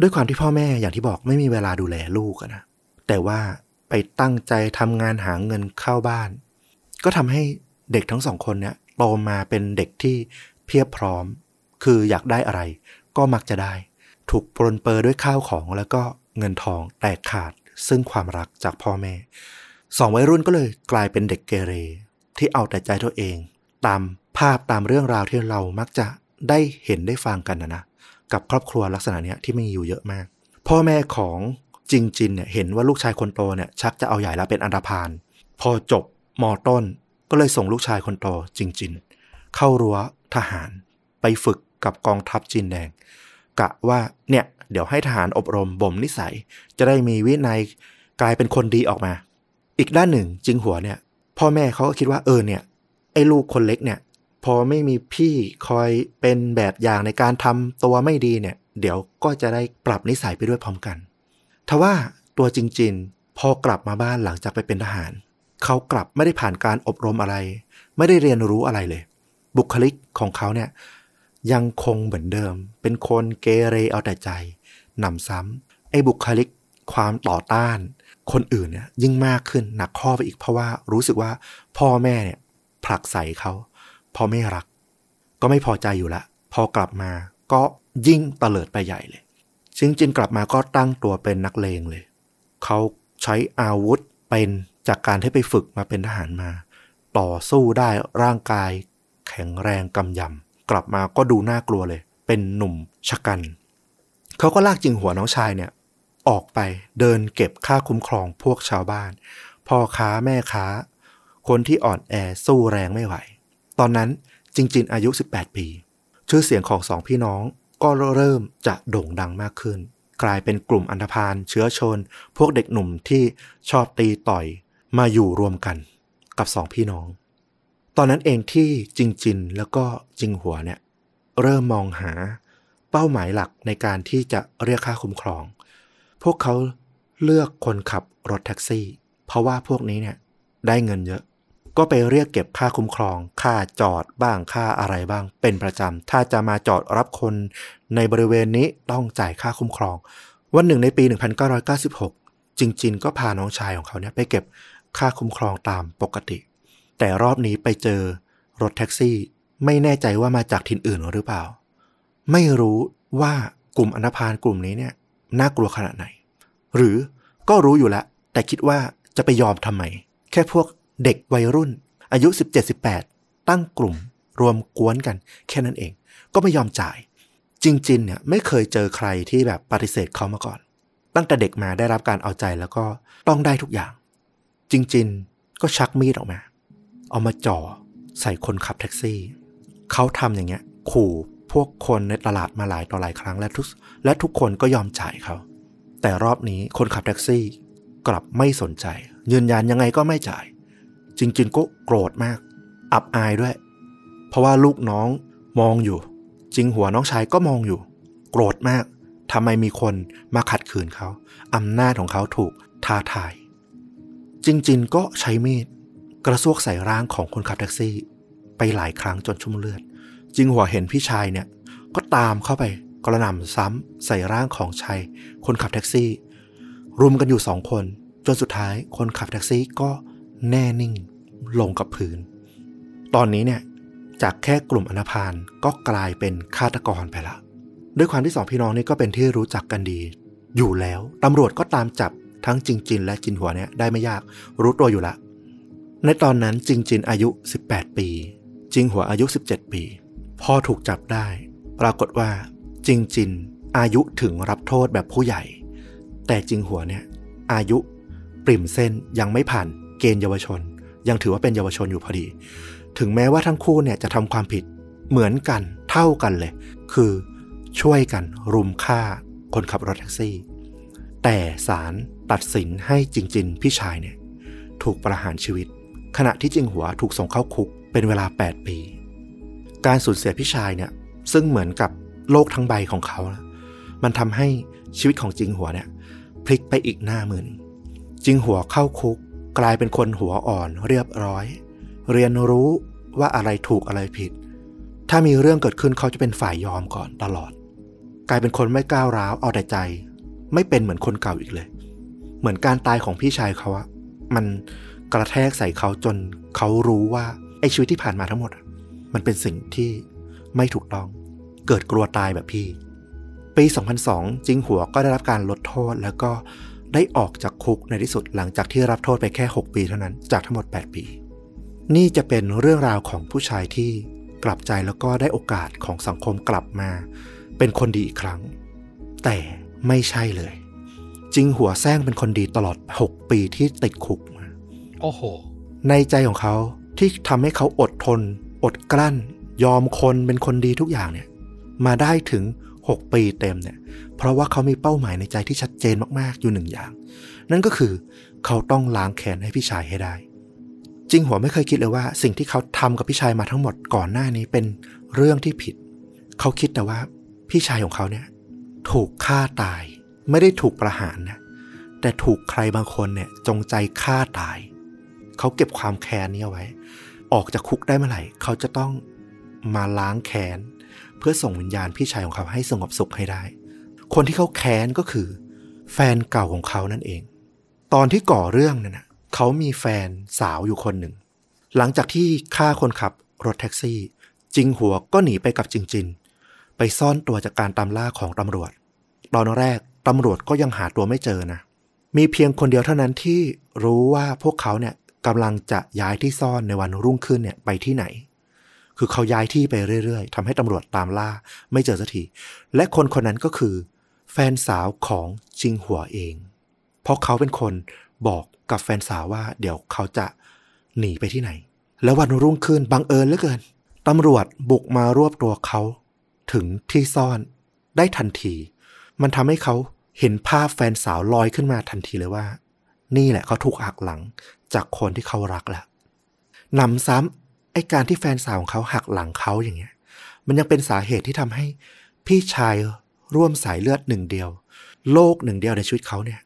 ด้วยความที่พ่อแม่อย่างที่บอกไม่มีเวลาดูแลลูกนะแต่ว่าไปตั้งใจทำงานหาเงินเข้าบ้าน ก็ทำให้เด็กทั้งสองคนเนี่ยโตมาเป็นเด็กที่เพียบพร้อม คืออยากได้อะไร ก็มักจะได้ ถูกปรนเปอร์ด้วยข้าวของแล้วก็เงินทองแตกขาดซึ่งความรักจากพ่อแม่สองวัยรุ่นก็เลยกลายเป็นเด็กเกเร ที่เอาแต่ใจตัวเอง ตามภาพตามเรื่องราวที่เรามักจะ ได้เห็นได้ฟังกันนะนะกับครอบครัวลักษณะเนี้ยที่มีอยู่เยอะมาก พ่อแม่ของจิงจินเนี่ยเห็นว่าลูกชายคนโตเนี่ยชักจะเอาใหญ่แล้วเป็นอันธพาลพอจบมอต้น ก็เลยส่งลูกชายคนโตจิงจิน เข้ารั้วทหารไปฝึกกับกองทัพจีนแดง กะว่าเนี่ยเดี๋ยวให้ทหารอบรมบ่มนิสัย จะได้มีวินัยกลายเป็นคนดีออกมา อีกด้านหนึ่งจิงหัวเนี่ย พ่อแม่เขาก็คิดว่าเออเนี่ยไอ้ลูกคนเล็กเนี่ย พอไม่มีพี่คอยเป็นแบบอย่างในการทำตัวไม่ดีเนี่ย เดี๋ยวก็จะได้ปรับนิสัยไปด้วยพร้อมกัน ทว่าตัวจริงๆ พอกลับมาบ้านหลังจากไปเป็นทหาร เขากลับไม่ได้ผ่านการอบรมอะไร ไม่ได้เรียนรู้อะไรเลย บุคลิกของเขาเนี่ยยังคงเหมือนเดิม เป็นคนเกเรเอาแต่ใจหนำซ้ำไอ้บุคลิกความต่อต้าน คนอื่นเนี่ยยิ่งมากขึ้นหนักข้อไปอีกเพราะว่ารู้สึกว่าพ่อแม่เนี่ยผลักใส่เขา พ่อไม่รัก ก็ไม่พอใจอยู่ละ พอกลับมาก็ยิ่งเตลิดไปใหญ่เลยซิงจินกลับมาก็ตั้งตัวเป็นนักเลงเลย เขาใช้อาวุธเป็นจากการที่ไปฝึกมาเป็นทหารมา ต่อสู้ได้ร่างกาย แข็งแรงกำยำ กลับมาก็ดูน่ากลัวเลย เป็นหนุ่มชะกัน เขาก็ลากจิงหัวน้องชายเนี่ยออกไปเดินเก็บค่าคุ้มครองพวกชาวบ้าน พ่อค้าแม่ค้า คนที่อ่อนแอสู้แรงไม่ไหว ตอนนั้นจริง ๆ อายุ 18 ปี ชื่อเสียงของสองพี่น้องก็เริ่มจะโด่งดังมากขึ้น กลายเป็นกลุ่มอันธพาลเชื้อชน พวกเด็กหนุ่มที่ชอบตีต่อยมาอยู่รวมกันกับสองพี่น้อง ตอนนั้นเองที่จิงจินแล้วก็จิงหัวเนี่ยเริ่มมองหาเป้าหมายหลักในการที่จะเรียกค่าคุ้มครอง พวกเขาเลือกคนขับรถแท็กซี่ เพราะว่าพวกนี้เนี่ยได้เงินเยอะ ก็ไปเรียกเก็บค่าคุ้มครอง ค่าจอดบ้างค่าอะไรบ้าง เป็นประจำถ้าจะมาจอดรับคนในบริเวณนี้ต้องจ่ายค่าคุ้มครอง วันหนึ่งในปี 1996 จริงๆก็พาน้องชายของเขาเนี่ยไปเก็บค่าคุ้มครองตามปกติ แต่รอบนี้ไปเจอรถแท็กซี่ ไม่แน่ใจว่ามาจากถิ่นอื่นหรือเปล่า ไม่รู้ว่ากลุ่มอนาพานกลุ่มนี้เนี่ยน่ากลัวขนาดไหน หรือก็รู้อยู่แล้วแต่คิดว่าจะไปยอมทำไม แค่พวก เด็กวัยรุ่น อายุ 17-18 ตั้งกลุ่ม รวมกวนกัน แค่นั้นเอง ก็ไม่ยอมจ่าย จริง ๆ เนี่ยไม่เคยเจอใครที่แบบปฏิเสธเขามาก่อน ตั้งแต่เด็กมาได้รับการเอาใจแล้วก็ต้องได้ทุกอย่าง จริง ๆ ก็ชักมีดออกมา เอามาจ่อใส่คนขับแท็กซี่ เขาทำอย่างเงี้ย ขู่พวกคนในตลาดมาหลายต่อหลายครั้งและทุกและทุกคนก็ยอมจ่ายเขา แต่รอบนี้คนขับแท็กซี่กลับไม่สนใจ ยืนยันยังไงก็ไม่จ่าย จริง ๆ ก็โกรธมาก อับอายด้วย เพราะว่าลูกน้องมองอยู่ จริงหัวน้องชายก็มองอยู่ โกรธมากทำไมมีคนมาขัดขืนเขาอำนาจของเขาถูกท้าทาย จริง ๆ ก็ใช้มีดกระซวกใส่ร่างของคนขับแท็กซี่ ไปหลายครั้งจนชุ่มเลือด จริงหัวเห็นพี่ชายเนี่ย ก็ตามเข้าไปกระหน่ำซ้ำใส่ร่างของชายคนขับแท็กซี่ รุมกันอยู่สองคน จนสุดท้ายคนขับแท็กซี่ก็ แน่นิ่งลงกับพื้น ตอนนี้เนี่ยจากแค่กลุ่มอนาพานก็กลายเป็นฆาตกรไปละ ด้วยความที่สองพี่น้องนี่ก็เป็นที่รู้จักกันดี อยู่แล้วตำรวจก็ตามจับทั้งจิงจินและจินหัวเนี่ยได้ไม่ยากรู้ตัวอยู่ละ ในตอนนั้นจิงจินอายุ 18 ปี จิงหัวอายุ 17 ปี พอถูกจับได้ ปรากฏว่าจิงจินอายุถึงรับโทษแบบผู้ใหญ่ แต่จิงหัวเนี่ยอายุปริ่มเส้นยังไม่ผ่าน เกณฑ์เยาวชน ยังถือว่าเป็นเยาวชนอยู่พอดี ถึงแม้ว่าทั้งคู่เนี่ยจะทำความผิดเหมือนกันเท่ากันเลย คือช่วยกันรุมฆ่าคนขับรถแท็กซี่ แต่ศาลตัดสินให้จริง ๆ พี่ชายเนี่ย ถูกประหารชีวิต ขณะที่จริงหัวถูกส่งเข้าคุกเป็นเวลา 8 ปี การสูญเสียพี่ชายเนี่ย ซึ่งเหมือนกับโลกทั้งใบของเขา มันทำให้ชีวิตของจริงหัวเนี่ย พลิกไปอีกหน้ามือนจริงหัวเข้าคุก กลายเป็นคนหัวอ่อนเรียบร้อย เรียนรู้ว่าอะไรถูกอะไรผิด ถ้ามีเรื่องเกิดขึ้นเขาจะเป็นฝ่ายยอมก่อนตลอด กลายเป็นคนไม่ก้าวร้าวเอาแต่ใจ ไม่เป็นเหมือนคนเก่าอีกเลย เหมือนการตายของพี่ชายเขาอะมันกระแทกใส่เขาจนเขารู้ว่าไอชีวิตที่ผ่านมาทั้งหมด มันเป็นสิ่งที่ไม่ถูกต้อง เกิดกลัวตายแบบพี่ ปี 2002 จิงหัวก็ได้รับการลดโทษแล้วก็ ได้ออกจากคุกในที่สุดหลังจากที่รับโทษไปแค่ 6 ปีเท่านั้นจากทั้งหมด 8 ปี นี่จะเป็นเรื่องราวของผู้ชายที่กลับใจแล้วก็ได้โอกาสของสังคมกลับมา เป็นคนดีอีกครั้ง แต่ไม่ใช่เลย จริงหัวแซงเป็นคนดีตลอด 6 ปีที่ติดคุกมาโอ้โห ในใจของเขาที่ทำให้เขาอดทน อดกลั้น ยอมคนเป็นคนดีทุกอย่างเนี่ย มาได้ถึง 6 ปีเต็มเนี่ย เพราะว่าเขามีเป้าหมายในใจที่ชัดเจนมากๆอยู่หนึ่งอย่าง นั่นก็คือเขาต้องล้างแค้นให้พี่ชายให้ได้ จริงหัวไม่เคยคิดเลยว่า สิ่งที่เขาทำกับพี่ชายมาทั้งหมดก่อนหน้านี้เป็นเรื่องที่ผิด เขาคิดแต่ว่าพี่ชายของเขาเนี่ย ถูกฆ่าตาย ไม่ได้ถูกประหารนะแต่ถูกใครบางคนเนี่ยจงใจฆ่าตาย เขาเก็บความแค้นนี้เอาไว้ ออกจากคุกได้เมื่อไหร่ เขาจะต้องมาล้างแค้น เพื่อส่งวิญญาณพี่ชายของเขาให้สงบสุขให้ได้ คนที่เขาแค้นก็คือ แฟนเก่าของเขานั่นเอง ตอนที่ก่อเรื่องนั่นนะเขามีแฟนสาวอยู่คนหนึ่ง หลังจากที่ฆ่าคนขับรถแท็กซี่ จิงหัวก็หนีไปกับจิงจิน ไปซ่อนตัวจากการตามล่าของตำรวจ ตอนแรกตำรวจก็ยังหาตัวไม่เจอนะ มีเพียงคนเดียวเท่านั้นที่รู้ว่าพวกเขาเนี่ยกำลังจะย้ายที่ซ่อนในวันรุ่งขึ้นเนี่ยไปที่ไหน คือเขาย้ายที่ไปเรื่อยๆทำให้ตำรวจตามล่าไม่เจอสักที และคนคนนั้นก็คือ แฟนสาวของจิงหัวเอง เพราะเขาเป็นคนบอกกับแฟนสาวว่า เดี๋ยวเขาจะหนีไปที่ไหน แล้ววันรุ่งขึ้นบังเอิญเหลือเกินตำรวจบุกมารวบตัวเขา ถึงที่ซ่อนได้ทันที มันทำให้เขาเห็นภาพแฟนสาวลอยขึ้นมาทันทีเลยว่า นี่แหละเขาถูกหักหลังจากคนที่เขารักแล้วนำซ้ำ ไอการที่แฟนสาวของเขาหักหลังเขาอย่างเงี้ย มันยังเป็นสาเหตุที่ทำให้พี่ชายร่วมสายเลือดหนึ่งเดียว โลกหนึ่งเดียวในชีวิตเขาเนี่ย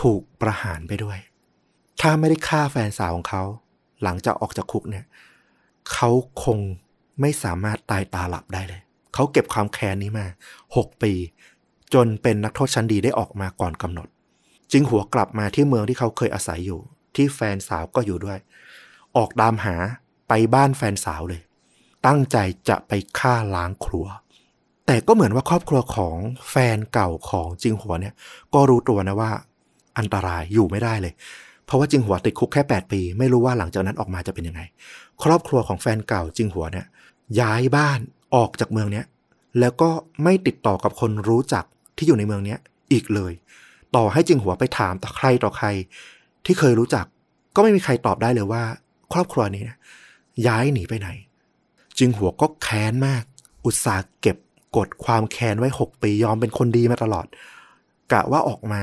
ถูกประหารไปด้วย ถ้าไม่ได้ฆ่าแฟนสาวของเขา หลังจากออกจากคุกเนี่ย เขาคงไม่สามารถตายตาหลับได้เลย เขาเก็บความแค้นนี้มา6ปี จนเป็นนักโทษชั้นดีได้ออกมาก่อนกำหนด จึงหัวกลับมาที่เมืองที่เขาเคยอาศัยอยู่ ที่แฟนสาวก็อยู่ด้วย ออกตามหา ไปบ้านแฟนสาวเลย ตั้งใจจะไปฆ่าล้างครัว แต่ก็เหมือนว่าครอบครัวของแฟนเก่าของจิงหัวเนี่ย ก็รู้ตัวนะว่า อันตรายอยู่ไม่ได้เลย เพราะว่าจิงหัวติดคุกแค่ 8 ปี ไม่รู้ว่าหลังจากนั้นออกมาจะเป็นยังไง ครอบครัวของแฟนเก่าจิงหัวเนี่ย ย้ายบ้านออกจากเมืองเนี้ยแล้วก็ไม่ติดต่อกับคนรู้จักที่อยู่ในเมืองเนี้ยอีกเลย ต่อให้จิงหัวไปถามต่อใครต่อใคร ที่เคยรู้จัก ก็ไม่มีใครตอบได้เลยว่า ครอบครัวนี้นะ ย้ายหนีไปไหนจิงหัวก็แค้นมาก อุตส่าห์เก็บกดความแค้นไว้หกปียอมเป็นคนดีมาตลอด กะว่าออกมา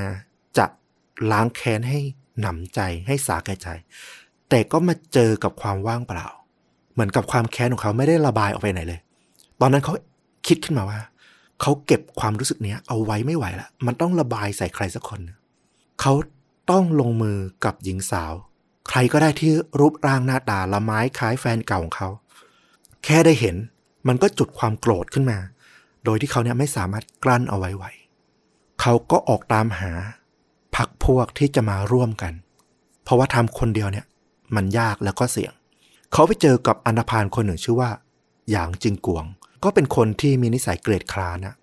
จะล้างแค้นให้หนำใจให้สาแก่ใจ แต่ก็มาเจอกับความว่างเปล่า เหมือนกับความแค้นของเขาไม่ได้ระบายออกไปไหนเลย ตอนนั้นเขาคิดขึ้นมาว่า เขาเก็บความรู้สึกเนี้ย เอาไว้ไม่ไหวละมันต้องระบายใส่ใครสักคน เขาต้องลงมือกับหญิงสาว ใครก็ได้ที่รูปร่างหน้าตาละไม้คล้ายแฟนเก่าของเขา แค่ได้เห็นมันก็จุดความโกรธขึ้นมา โดยที่เขาเนี่ยไม่สามารถกลั้นเอาไว้ไหวเขาก็ออกตามหาพักพวกที่จะมาร่วมกัน เพราะว่าทำคนเดียวเนี่ย มันยากแล้วก็เสี่ยง เขาไปเจอกับอนาพานคนหนึ่งชื่อว่า หยางจิงกวง ก็เป็นคนที่มีนิสัยเกลียดคร้านนะ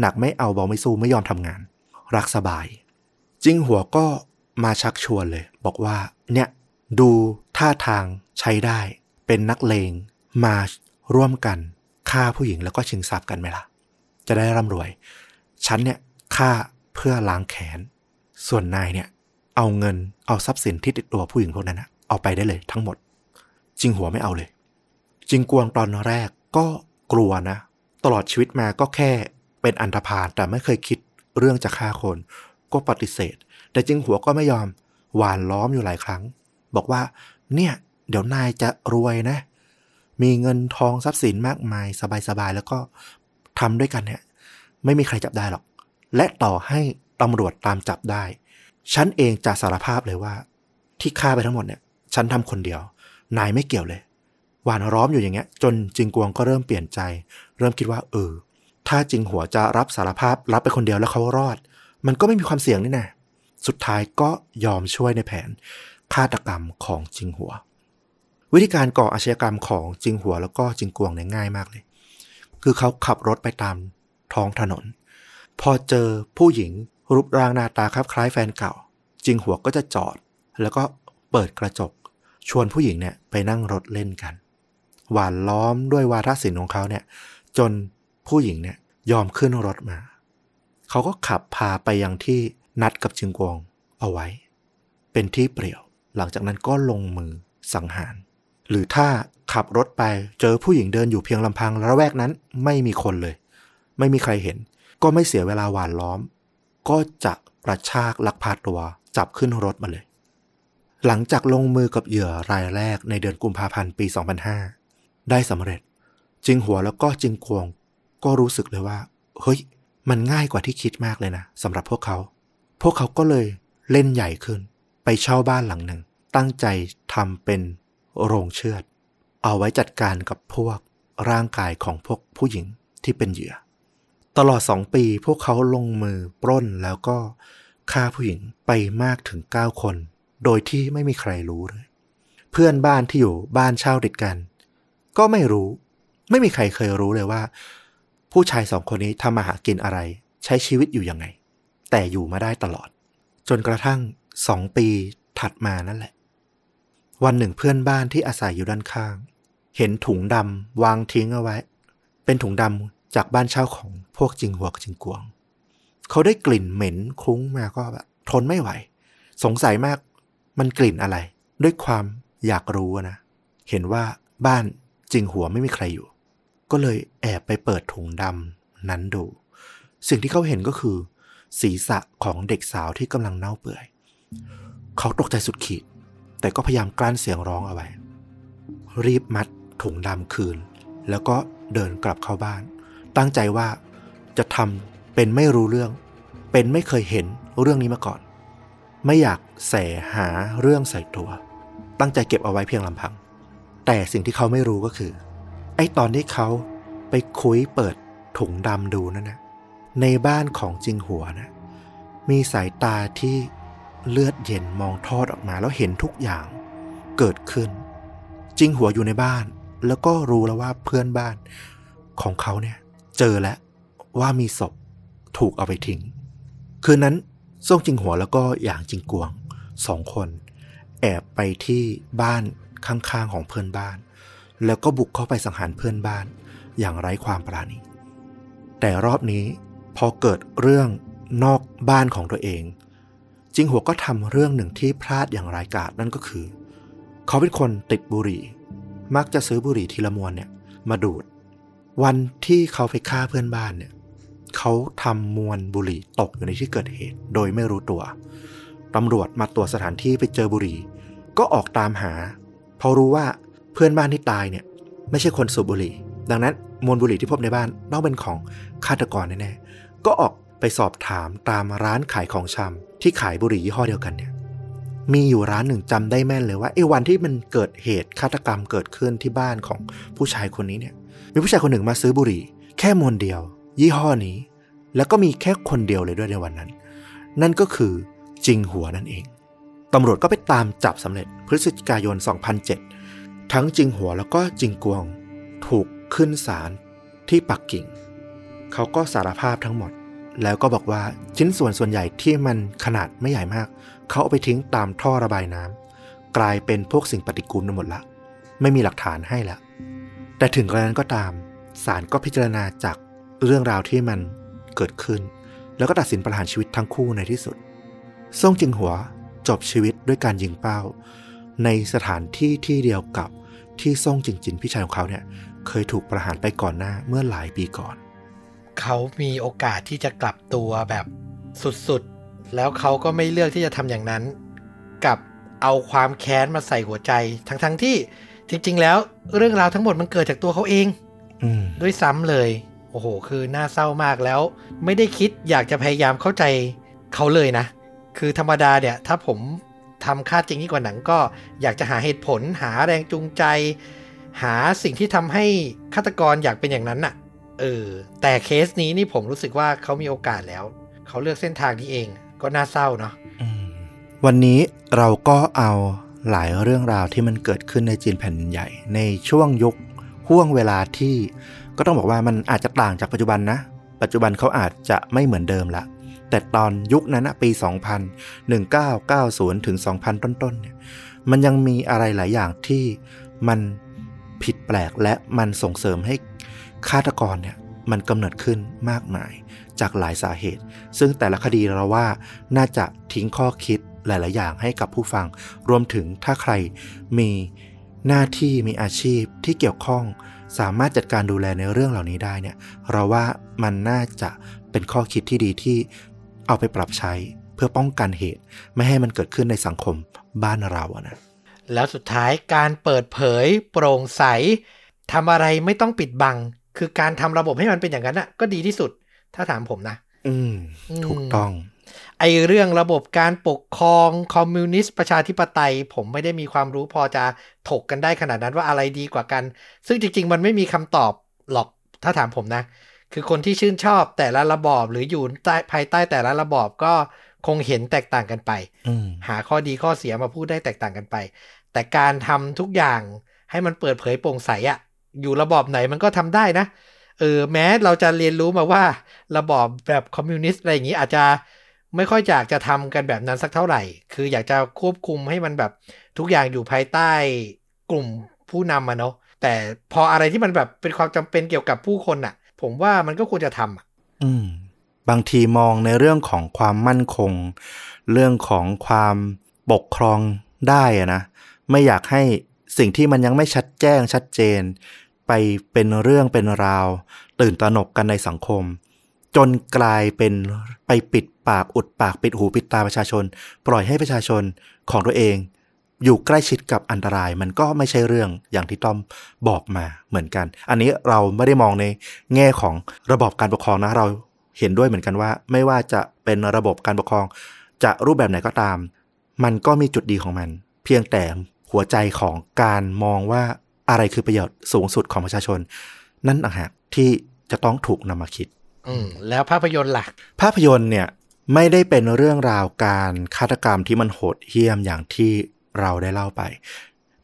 หนักไม่เอาเบาไม่สู้ไม่ยอมทำงาน รักสบาย จิงหัวก็มาชักชวนเลย บอกว่าเนี่ย ดูท่าทางใช้ได้ เป็นนักเลงมาร่วมกันฆ่าผู้หญิงแล้วก็ชิงทรัพย์กันไหมล่ะ จะได้ร่ำรวย ฉันเนี่ยฆ่าเพื่อล้างแค้นส่วนนายเนี่ย เอาเงินเอาทรัพย์สินที่ติดตัวผู้หญิงพวกนั้นนะเอาไปได้เลยทั้งหมดจิงหัวไม่เอาเลยจิงกวงตอนแรกก็กลัวนะ ตลอดชีวิตมาก็แค่เป็นอันธพาลแต่ไม่เคยคิดเรื่องจะฆ่าคน ก็ปฏิเสธ แต่จิงหัวก็ไม่ยอมหวานล้อมอยู่หลายครั้ง บอกว่า เนี่ย เดี๋ยวนายจะรวยนะ มีเงินทองทรัพย์สินมากมาย สบายๆ แล้วก็ทำด้วยกันเนี่ย ไม่มีใครจับได้หรอก และต่อให้ตำรวจตามจับได้ ฉันเองจะสารภาพเลยว่า ที่ฆ่าไปทั้งหมดเนี่ย ฉันทำคนเดียว นายไม่เกี่ยวเลย หวานร้อมอยู่อย่างเงี้ย จนจิงกวงก็เริ่มเปลี่ยนใจ เริ่มคิดว่า เออ ถ้าจิงหัวจะรับสารภาพรับไปคนเดียวแล้วเขารอด มันก็ไม่มีความเสี่ยงนี่นะสุดท้ายก็ยอมช่วยในแผน ฆาตกรรมของจิงหัว วิธีการก่ออาชญากรรมของจิงหัวแล้วก็จิงกวงเนี่ยง่ายมากเลย คือเขาขับรถไปตามท้องถนน พอเจอผู้หญิงรูปร่างหน้าตาคล้ายแฟนเก่า จิงหัวก็จะจอด แล้วก็เปิดกระจก ชวนผู้หญิงเนี่ยไปนั่งรถเล่นกัน หวานล้อมด้วยวาทศิลป์ของเขาเนี่ย จนผู้หญิงเนี่ยยอมขึ้นรถมา เขาก็ขับพาไปยังที่นัดกับจิงกวงเอาไว้ เป็นที่เปลี่ยว หลังจากนั้นก็ลงมือสังหาร หรือถ้าขับรถไปเจอผู้หญิงเดินอยู่เพียงลำพังระแวกนั้นไม่มีคนเลย ไม่มีใครเห็น ก็ไม่เสียเวลาหวานล้อม ก็จะกระชากลักพาตัวจับขึ้นรถมาเลย หลังจากลงมือกับเหยื่อรายแรกในเดือนกุมภาพันธ์ปี 2005 ได้สำเร็จ จิงหัวแล้วก็จิงกวง ก็รู้สึกเลยว่า เฮ้ย มันง่ายกว่าที่คิดมากเลยนะสำหรับพวกเขา พวกเขาก็เลยเล่นใหญ่ขึ้น ไปเช่าบ้านหลังหนึ่ง ตั้งใจทำเป็นโรงเชือด เอาไว้จัดการกับพวกร่างกายของพวกผู้หญิงที่เป็นเหยื่อ ตลอดสองปีพวกเขาลงมือปล้นแล้วก็ฆ่าผู้หญิงไปมากถึง9คน โดยที่ไม่มีใครรู้เลย เพื่อนบ้านที่อยู่บ้านเช่าติดกัน ก็ไม่รู้ ไม่มีใครเคยรู้เลยว่า ผู้ชายสองคนนี้ทำมาหากินอะไร ใช้ชีวิตอยู่ยังไง แต่อยู่มาได้ตลอด จนกระทั่ง สองปีถัดมานั่นแหละ วันหนึ่งเพื่อนบ้านที่อาศัยอยู่ด้านข้าง เห็นถุงดำวางทิ้งเอาไว้ เป็นถุงดำจากบ้านเช่าของพวกจิงหัวกจิงกวง เขาได้กลิ่นเหม็นคุ้งมาก็แบบทนไม่ไหว สงสัยมากมันกลิ่นอะไร ด้วยความอยากรู้นะ เห็นว่าบ้านจิงหัวไม่มีใครอยู่ ก็เลยแอบไปเปิดถุงดำนั้นดู สิ่งที่เขาเห็นก็คือ ศีรษะของเด็กสาวที่กำลังเน่าเปื่อย เขาตกใจสุดขีด แต่ก็พยายามกลั้นเสียงร้องเอาไว้ รีบมัดถุงดำคืน แล้วก็เดินกลับเข้าบ้าน ตั้งใจว่าจะทำเป็นไม่รู้เรื่อง เป็นไม่เคยเห็นเรื่องนี้มาก่อน ไม่อยากแสหาเรื่องใส่ตัว ตั้งใจเก็บเอาไว้เพียงลำพัง แต่สิ่งที่เขาไม่รู้ก็คือ ไอ้ตอนที่เขาไปคุยเปิดถุงดำดูนั่นนะในบ้านของจิงหัวนะ มีสายตาที่ เลือดเย็นมองทอดออกมาแล้วเห็นทุกอย่างเกิดขึ้น จิงหัวอยู่ในบ้าน แล้วก็รู้แล้วว่าเพื่อนบ้านของเขาเนี่ย เจอแล้วว่ามีศพถูกเอาไปทิ้ง คืนนั้นซ่งจิงหัวแล้วก็หยางจิงกวงสองคน แอบไปที่บ้านข้างๆของเพื่อนบ้าน แล้วก็บุกเข้าไปสังหารเพื่อนบ้าน อย่างไร้ความปราณีแต่รอบนี้พอเกิดเรื่องนอกบ้านของตัวเอง จิงหัวก็ทำเรื่องหนึ่งที่พลาดอย่างร้ายกาจนั่นก็คือ เขาเป็นคนติดบุหรี่ มักจะซื้อบุหรี่ทีละมวนเนี่ยมาดูด วันที่เขาไปฆ่าเพื่อนบ้านเนี่ยเขาทำมวนบุหรี่ตกอยู่ในที่เกิดเหตุ โดยไม่รู้ตัวตำรวจมาตรวจสถานที่ไปเจอบุหรี่ ก็ออกตามหาเพราะรู้ว่าเพื่อนบ้านที่ตายเนี่ย ไม่ใช่คนสูบบุหรี่ ดังนั้นมวลบุหรี่ที่พบในบ้านต้องเป็นของฆาตกรแน่ๆก็ออกไปสอบถามตามร้านขายของชำ ที่ขายบุหรี่ยี่ห้อเดียวกันเนี่ย มีอยู่ร้านหนึ่งจำได้แม่นเลยว่าไอ้วันที่มันเกิดเหตุฆาตกรรมเกิดขึ้นที่บ้านของผู้ชายคนนี้เนี่ย มีผู้ชายคนหนึ่งมาซื้อบุหรี่ แค่มวนเดียว ยี่ห้อนี้ แล้วก็มีแค่คนเดียวเลยด้วยในวันนั้น นั่นก็คือจิงหัวนั่นเองตำรวจก็ไปตามจับสำเร็จพฤศจิกายน 2007 ทั้งจิงหัวแล้วก็จิงกวง ถูกขึ้นศาลที่ปักกิ่ง เขาก็สารภาพทั้งหมด แล้วก็บอกว่าชิ้นส่วนส่วนใหญ่ที่มันขนาดไม่ใหญ่มาก เขาเอาไปทิ้งตามท่อระบายน้ำกลายเป็นพวกสิ่งปฏิกูลไปหมดละ ไม่มีหลักฐานให้ละ แต่ถึงกระนั้นก็ตามศาลก็พิจารณาจากเรื่องราวที่มันเกิดขึ้น แล้วก็ตัดสินประหารชีวิตทั้งคู่ในที่สุดซ่งจิงหัวจบชีวิตด้วยการยิงเป้า ในสถานที่ที่เดียวกับที่ซ่งจิงจินพี่ชายของเขาเนี่ยเคยถูกประหารไปก่อนหน้าเมื่อหลายปีก่อน เขามีโอกาสที่จะกลับตัวแบบสุดๆ แล้วเขาก็ไม่เลือกที่จะทำอย่างนั้น กับเอาความแค้นมาใส่หัวใจ ทั้งๆที่จริง ๆ แล้วเรื่องราวทั้งหมดมันเกิดจากตัวเขาเองอืมด้วยซ้ำเลย โอ้โห คือน่าเศร้ามากแล้ว ไม่ได้คิดอยากจะพยายามเข้าใจเขาเลยนะ คือธรรมดาเนี่ย ถ้าผมทำค่าจริงยิ่งกว่าหนังก็อยากจะหาเหตุผลหาแรงจูงใจ หาสิ่งที่ทำให้ฆาตกรอยากเป็นอย่างนั้นน่ะ เออ แต่เคสนี้นี่ผมรู้สึกว่าเขามีโอกาสแล้ว เขาเลือกเส้นทางนี้เองก็น่าเศร้าเนาะวันนี้เราก็เอาหลายเรื่องราวที่มันเกิดขึ้นในจีนแผ่นใหญ่ ในช่วงยุคห่วงเวลาที่ ก็ต้องบอกว่ามันอาจจะต่างจากปัจจุบันนะ ปัจจุบันเขาอาจจะไม่เหมือนเดิมละ แต่ตอนยุคนั้นนะปี 2000 1990 ถึง 2000 ต้นๆเนี่ยมันยังมีอะไรหลายอย่างที่มันผิดแปลกและมันส่งเสริมให้ ฆาตกรเนี่ยมันกำเนิดขึ้นมากมายจากหลายสาเหตุ ซึ่งแต่ละคดีเราว่าน่าจะทิ้งข้อคิดหลาย ๆ อย่างให้กับผู้ฟัง รวมถึงถ้าใครมีหน้าที่มีอาชีพที่เกี่ยวข้อง สามารถจัดการดูแลในเรื่องเหล่านี้ได้เนี่ย เราว่ามันน่าจะเป็นข้อคิดที่ดีที่เอาไปปรับใช้เพื่อป้องกันเหตุ ไม่ให้มันเกิดขึ้นในสังคมบ้านเราอะนะ แล้วสุดท้ายการเปิดเผย โปร่งใสทำอะไรไม่ต้องปิดบัง คือการทำระบบให้มันเป็นอย่างนั้นน่ะ ก็ดีที่สุด ถ้าถามผมนะ อืม ถูกต้อง ไอเรื่องระบบการปกครองคอมมิวนิสต์ประชาธิปไตย ผมไม่ได้มีความรู้พอจะถกกันได้ขนาดนั้นว่าอะไรดีกว่ากัน ซึ่งจริง ๆ มันไม่มีคำตอบหรอก ถ้าถามผมนะ คือคนที่ชื่นชอบแต่ละระบอบหรืออยู่ใต้ภายใต้แต่ละระบอบก็คงเห็นแตกต่างกันไปอืมหาข้อดีข้อเสียมาพูดได้แตกต่างกันไป แต่การทำทุกอย่างให้มันเปิดเผยโปร่งใสอะ อยู่ระบอบไหนมันก็ทำได้นะ เออแม้เราจะเรียนรู้มาว่า ระบอบแบบคอมมิวนิสต์อะไรอย่างนี้อาจจะไม่ค่อยอยากจะทำกันแบบนั้นสักเท่าไหร่ คืออยากจะควบคุมให้มันแบบทุกอย่างอยู่ภายใต้กลุ่มผู้นำอะเนาะแต่พออะไรที่มันแบบเป็นความจำเป็นเกี่ยวกับผู้คนอะผมว่ามันก็ควรจะทำอะอืม บางทีมองในเรื่องของความมั่นคง เรื่องของความปกครองได้อะนะ ไม่อยากให้ สิ่งที่มันยังไม่ชัดแจ้งชัดเจน ไปเป็นเรื่องเป็นราว ตื่นตระหนกกันในสังคม จนกลายเป็นไปปิดปากอุดปากปิดหูปิดตาประชาชน ปล่อยให้ประชาชนของตัวเอง อยู่ใกล้ชิดกับอันตรายมันก็ไม่ใช่เรื่องอย่างที่ต้อมบอกมาเหมือนกัน อันนี้เราไม่ได้มองในแง่ของระบบการปกครองนะเราเห็นด้วยเหมือนกันว่า ไม่ว่าจะเป็นระบบการปกครอง จะรูปแบบไหนก็ตาม มันก็มีจุดดีของมัน เพียงแต่ หัวใจของการมองว่าอะไรคือประโยชน์สูงสุดของประชาชน นั่นต่างหากที่จะต้องถูกนำมาคิดอืมแล้วภาพยนตร์ล่ะ ภาพยนตร์เนี่ยไม่ได้เป็นเรื่องราวการฆาตกรรมที่มันโหดเหี้ยมอย่างที่เราได้เล่าไป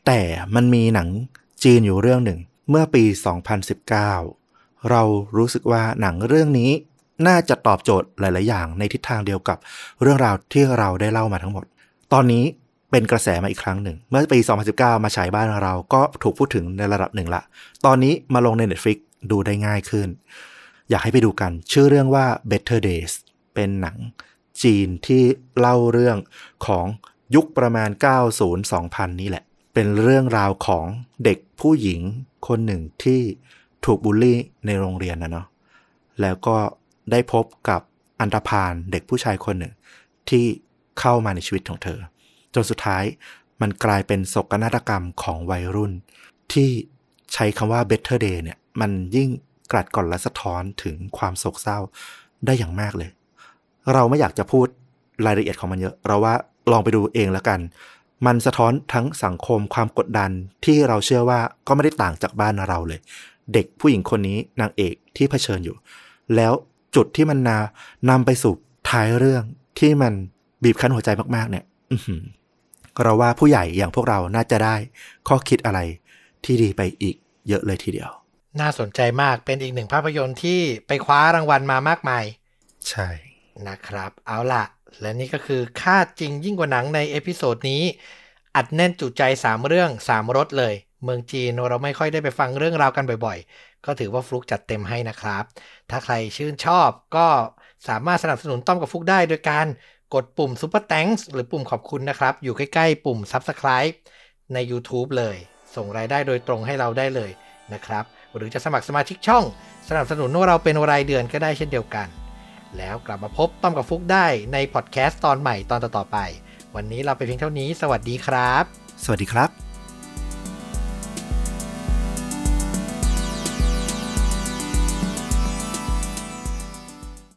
แต่มันมีหนังจีนอยู่เรื่องหนึ่ง เมื่อปี 2019 เรารู้สึกว่าหนังเรื่องนี้น่าจะตอบโจทย์หลาย ๆ อย่างในทิศทางเดียวกับเรื่องราวที่เราได้เล่ามาทั้งหมด ตอนนี้ เป็นกระแสมาอีกครั้งหนึ่ง เมื่อปี 2019 มาฉายบ้านเราก็ถูกพูดถึงในระดับหนึ่งละ ตอนนี้มาลงใน Netflix ดูได้ง่ายขึ้น อยากให้ไปดูกัน ชื่อเรื่องว่า Better Days เป็นหนังจีนที่เล่าเรื่องของยุคประมาณ 90-2000 นี่แหละ เป็นเรื่องราวของเด็กผู้หญิงคนหนึ่งที่ถูกบูลลี่ในโรงเรียนนะเนาะ แล้วก็ได้พบกับอันธพาลเด็กผู้ชายคนหนึ่งที่เข้ามาในชีวิตของเธอ จนสุดท้ายมันกลายเป็นโศกนาฏกรรมของวัยรุ่น ที่ใช้คำว่า better day เนี่ย มันยิ่งกลัดก่อนและสะท้อนถึงความโศกเศร้าได้อย่างมากเลย เราไม่อยากจะพูดรายละเอียดของมันเยอะ เราว่าลองไปดูเองแล้วกัน มันสะท้อนทั้งสังคมความกดดันที่เราเชื่อว่าก็ไม่ได้ต่างจากบ้านเราเลย เด็กผู้หญิงคนนี้นางเอกที่เผชิญอยู่ แล้วจุดที่มันนานำไปสู่ท้ายเรื่องที่มันบีบคั้นหัวใจมากๆ เนี่ย อื้อหือเราว่าผู้ใหญ่อย่างพวกเราน่าจะได้ ข้อคิดอะไรที่ดีไปอีกเยอะเลยทีเดียว น่าสนใจมากเป็นอีกหนึ่งภาพยนตร์ที่ไปคว้ารางวัลมามากมาย ใช่นะครับ เอาล่ะ และนี่ก็คือฆาตจริงยิ่งกว่าหนังใน episode นี้ อัดแน่นจุใจ 3 เรื่อง 3รสเลย เมืองจีนเราไม่ค่อยได้ไปฟังเรื่องราวกันบ่อยๆ ก็ถือว่าฟลุกจัดเต็มให้นะครับ ถ้าใครชื่นชอบก็สามารถสนับสนุนต้อมกับฟลุกได้โดยการ กดปุ่ม Super Thanks หรือปุ่มขอบคุณนะครับ อยู่ใกล้ๆ ปุ่ม Subscribe ใน YouTube เลย ส่งรายได้โดยตรงให้เราได้เลยนะครับ หรือจะสมัครสมาชิกช่อง สนับสนุนว่าเราเป็นรายเดือนก็ได้เช่นเดียวกัน แล้วกลับมาพบต้อมกับฟุกได้ในพอดแคสต์ตอนใหม่ตอนต่อๆไป วันนี้เราไปเพียงเท่านี้ สวัสดีครับ สวัสดีครับ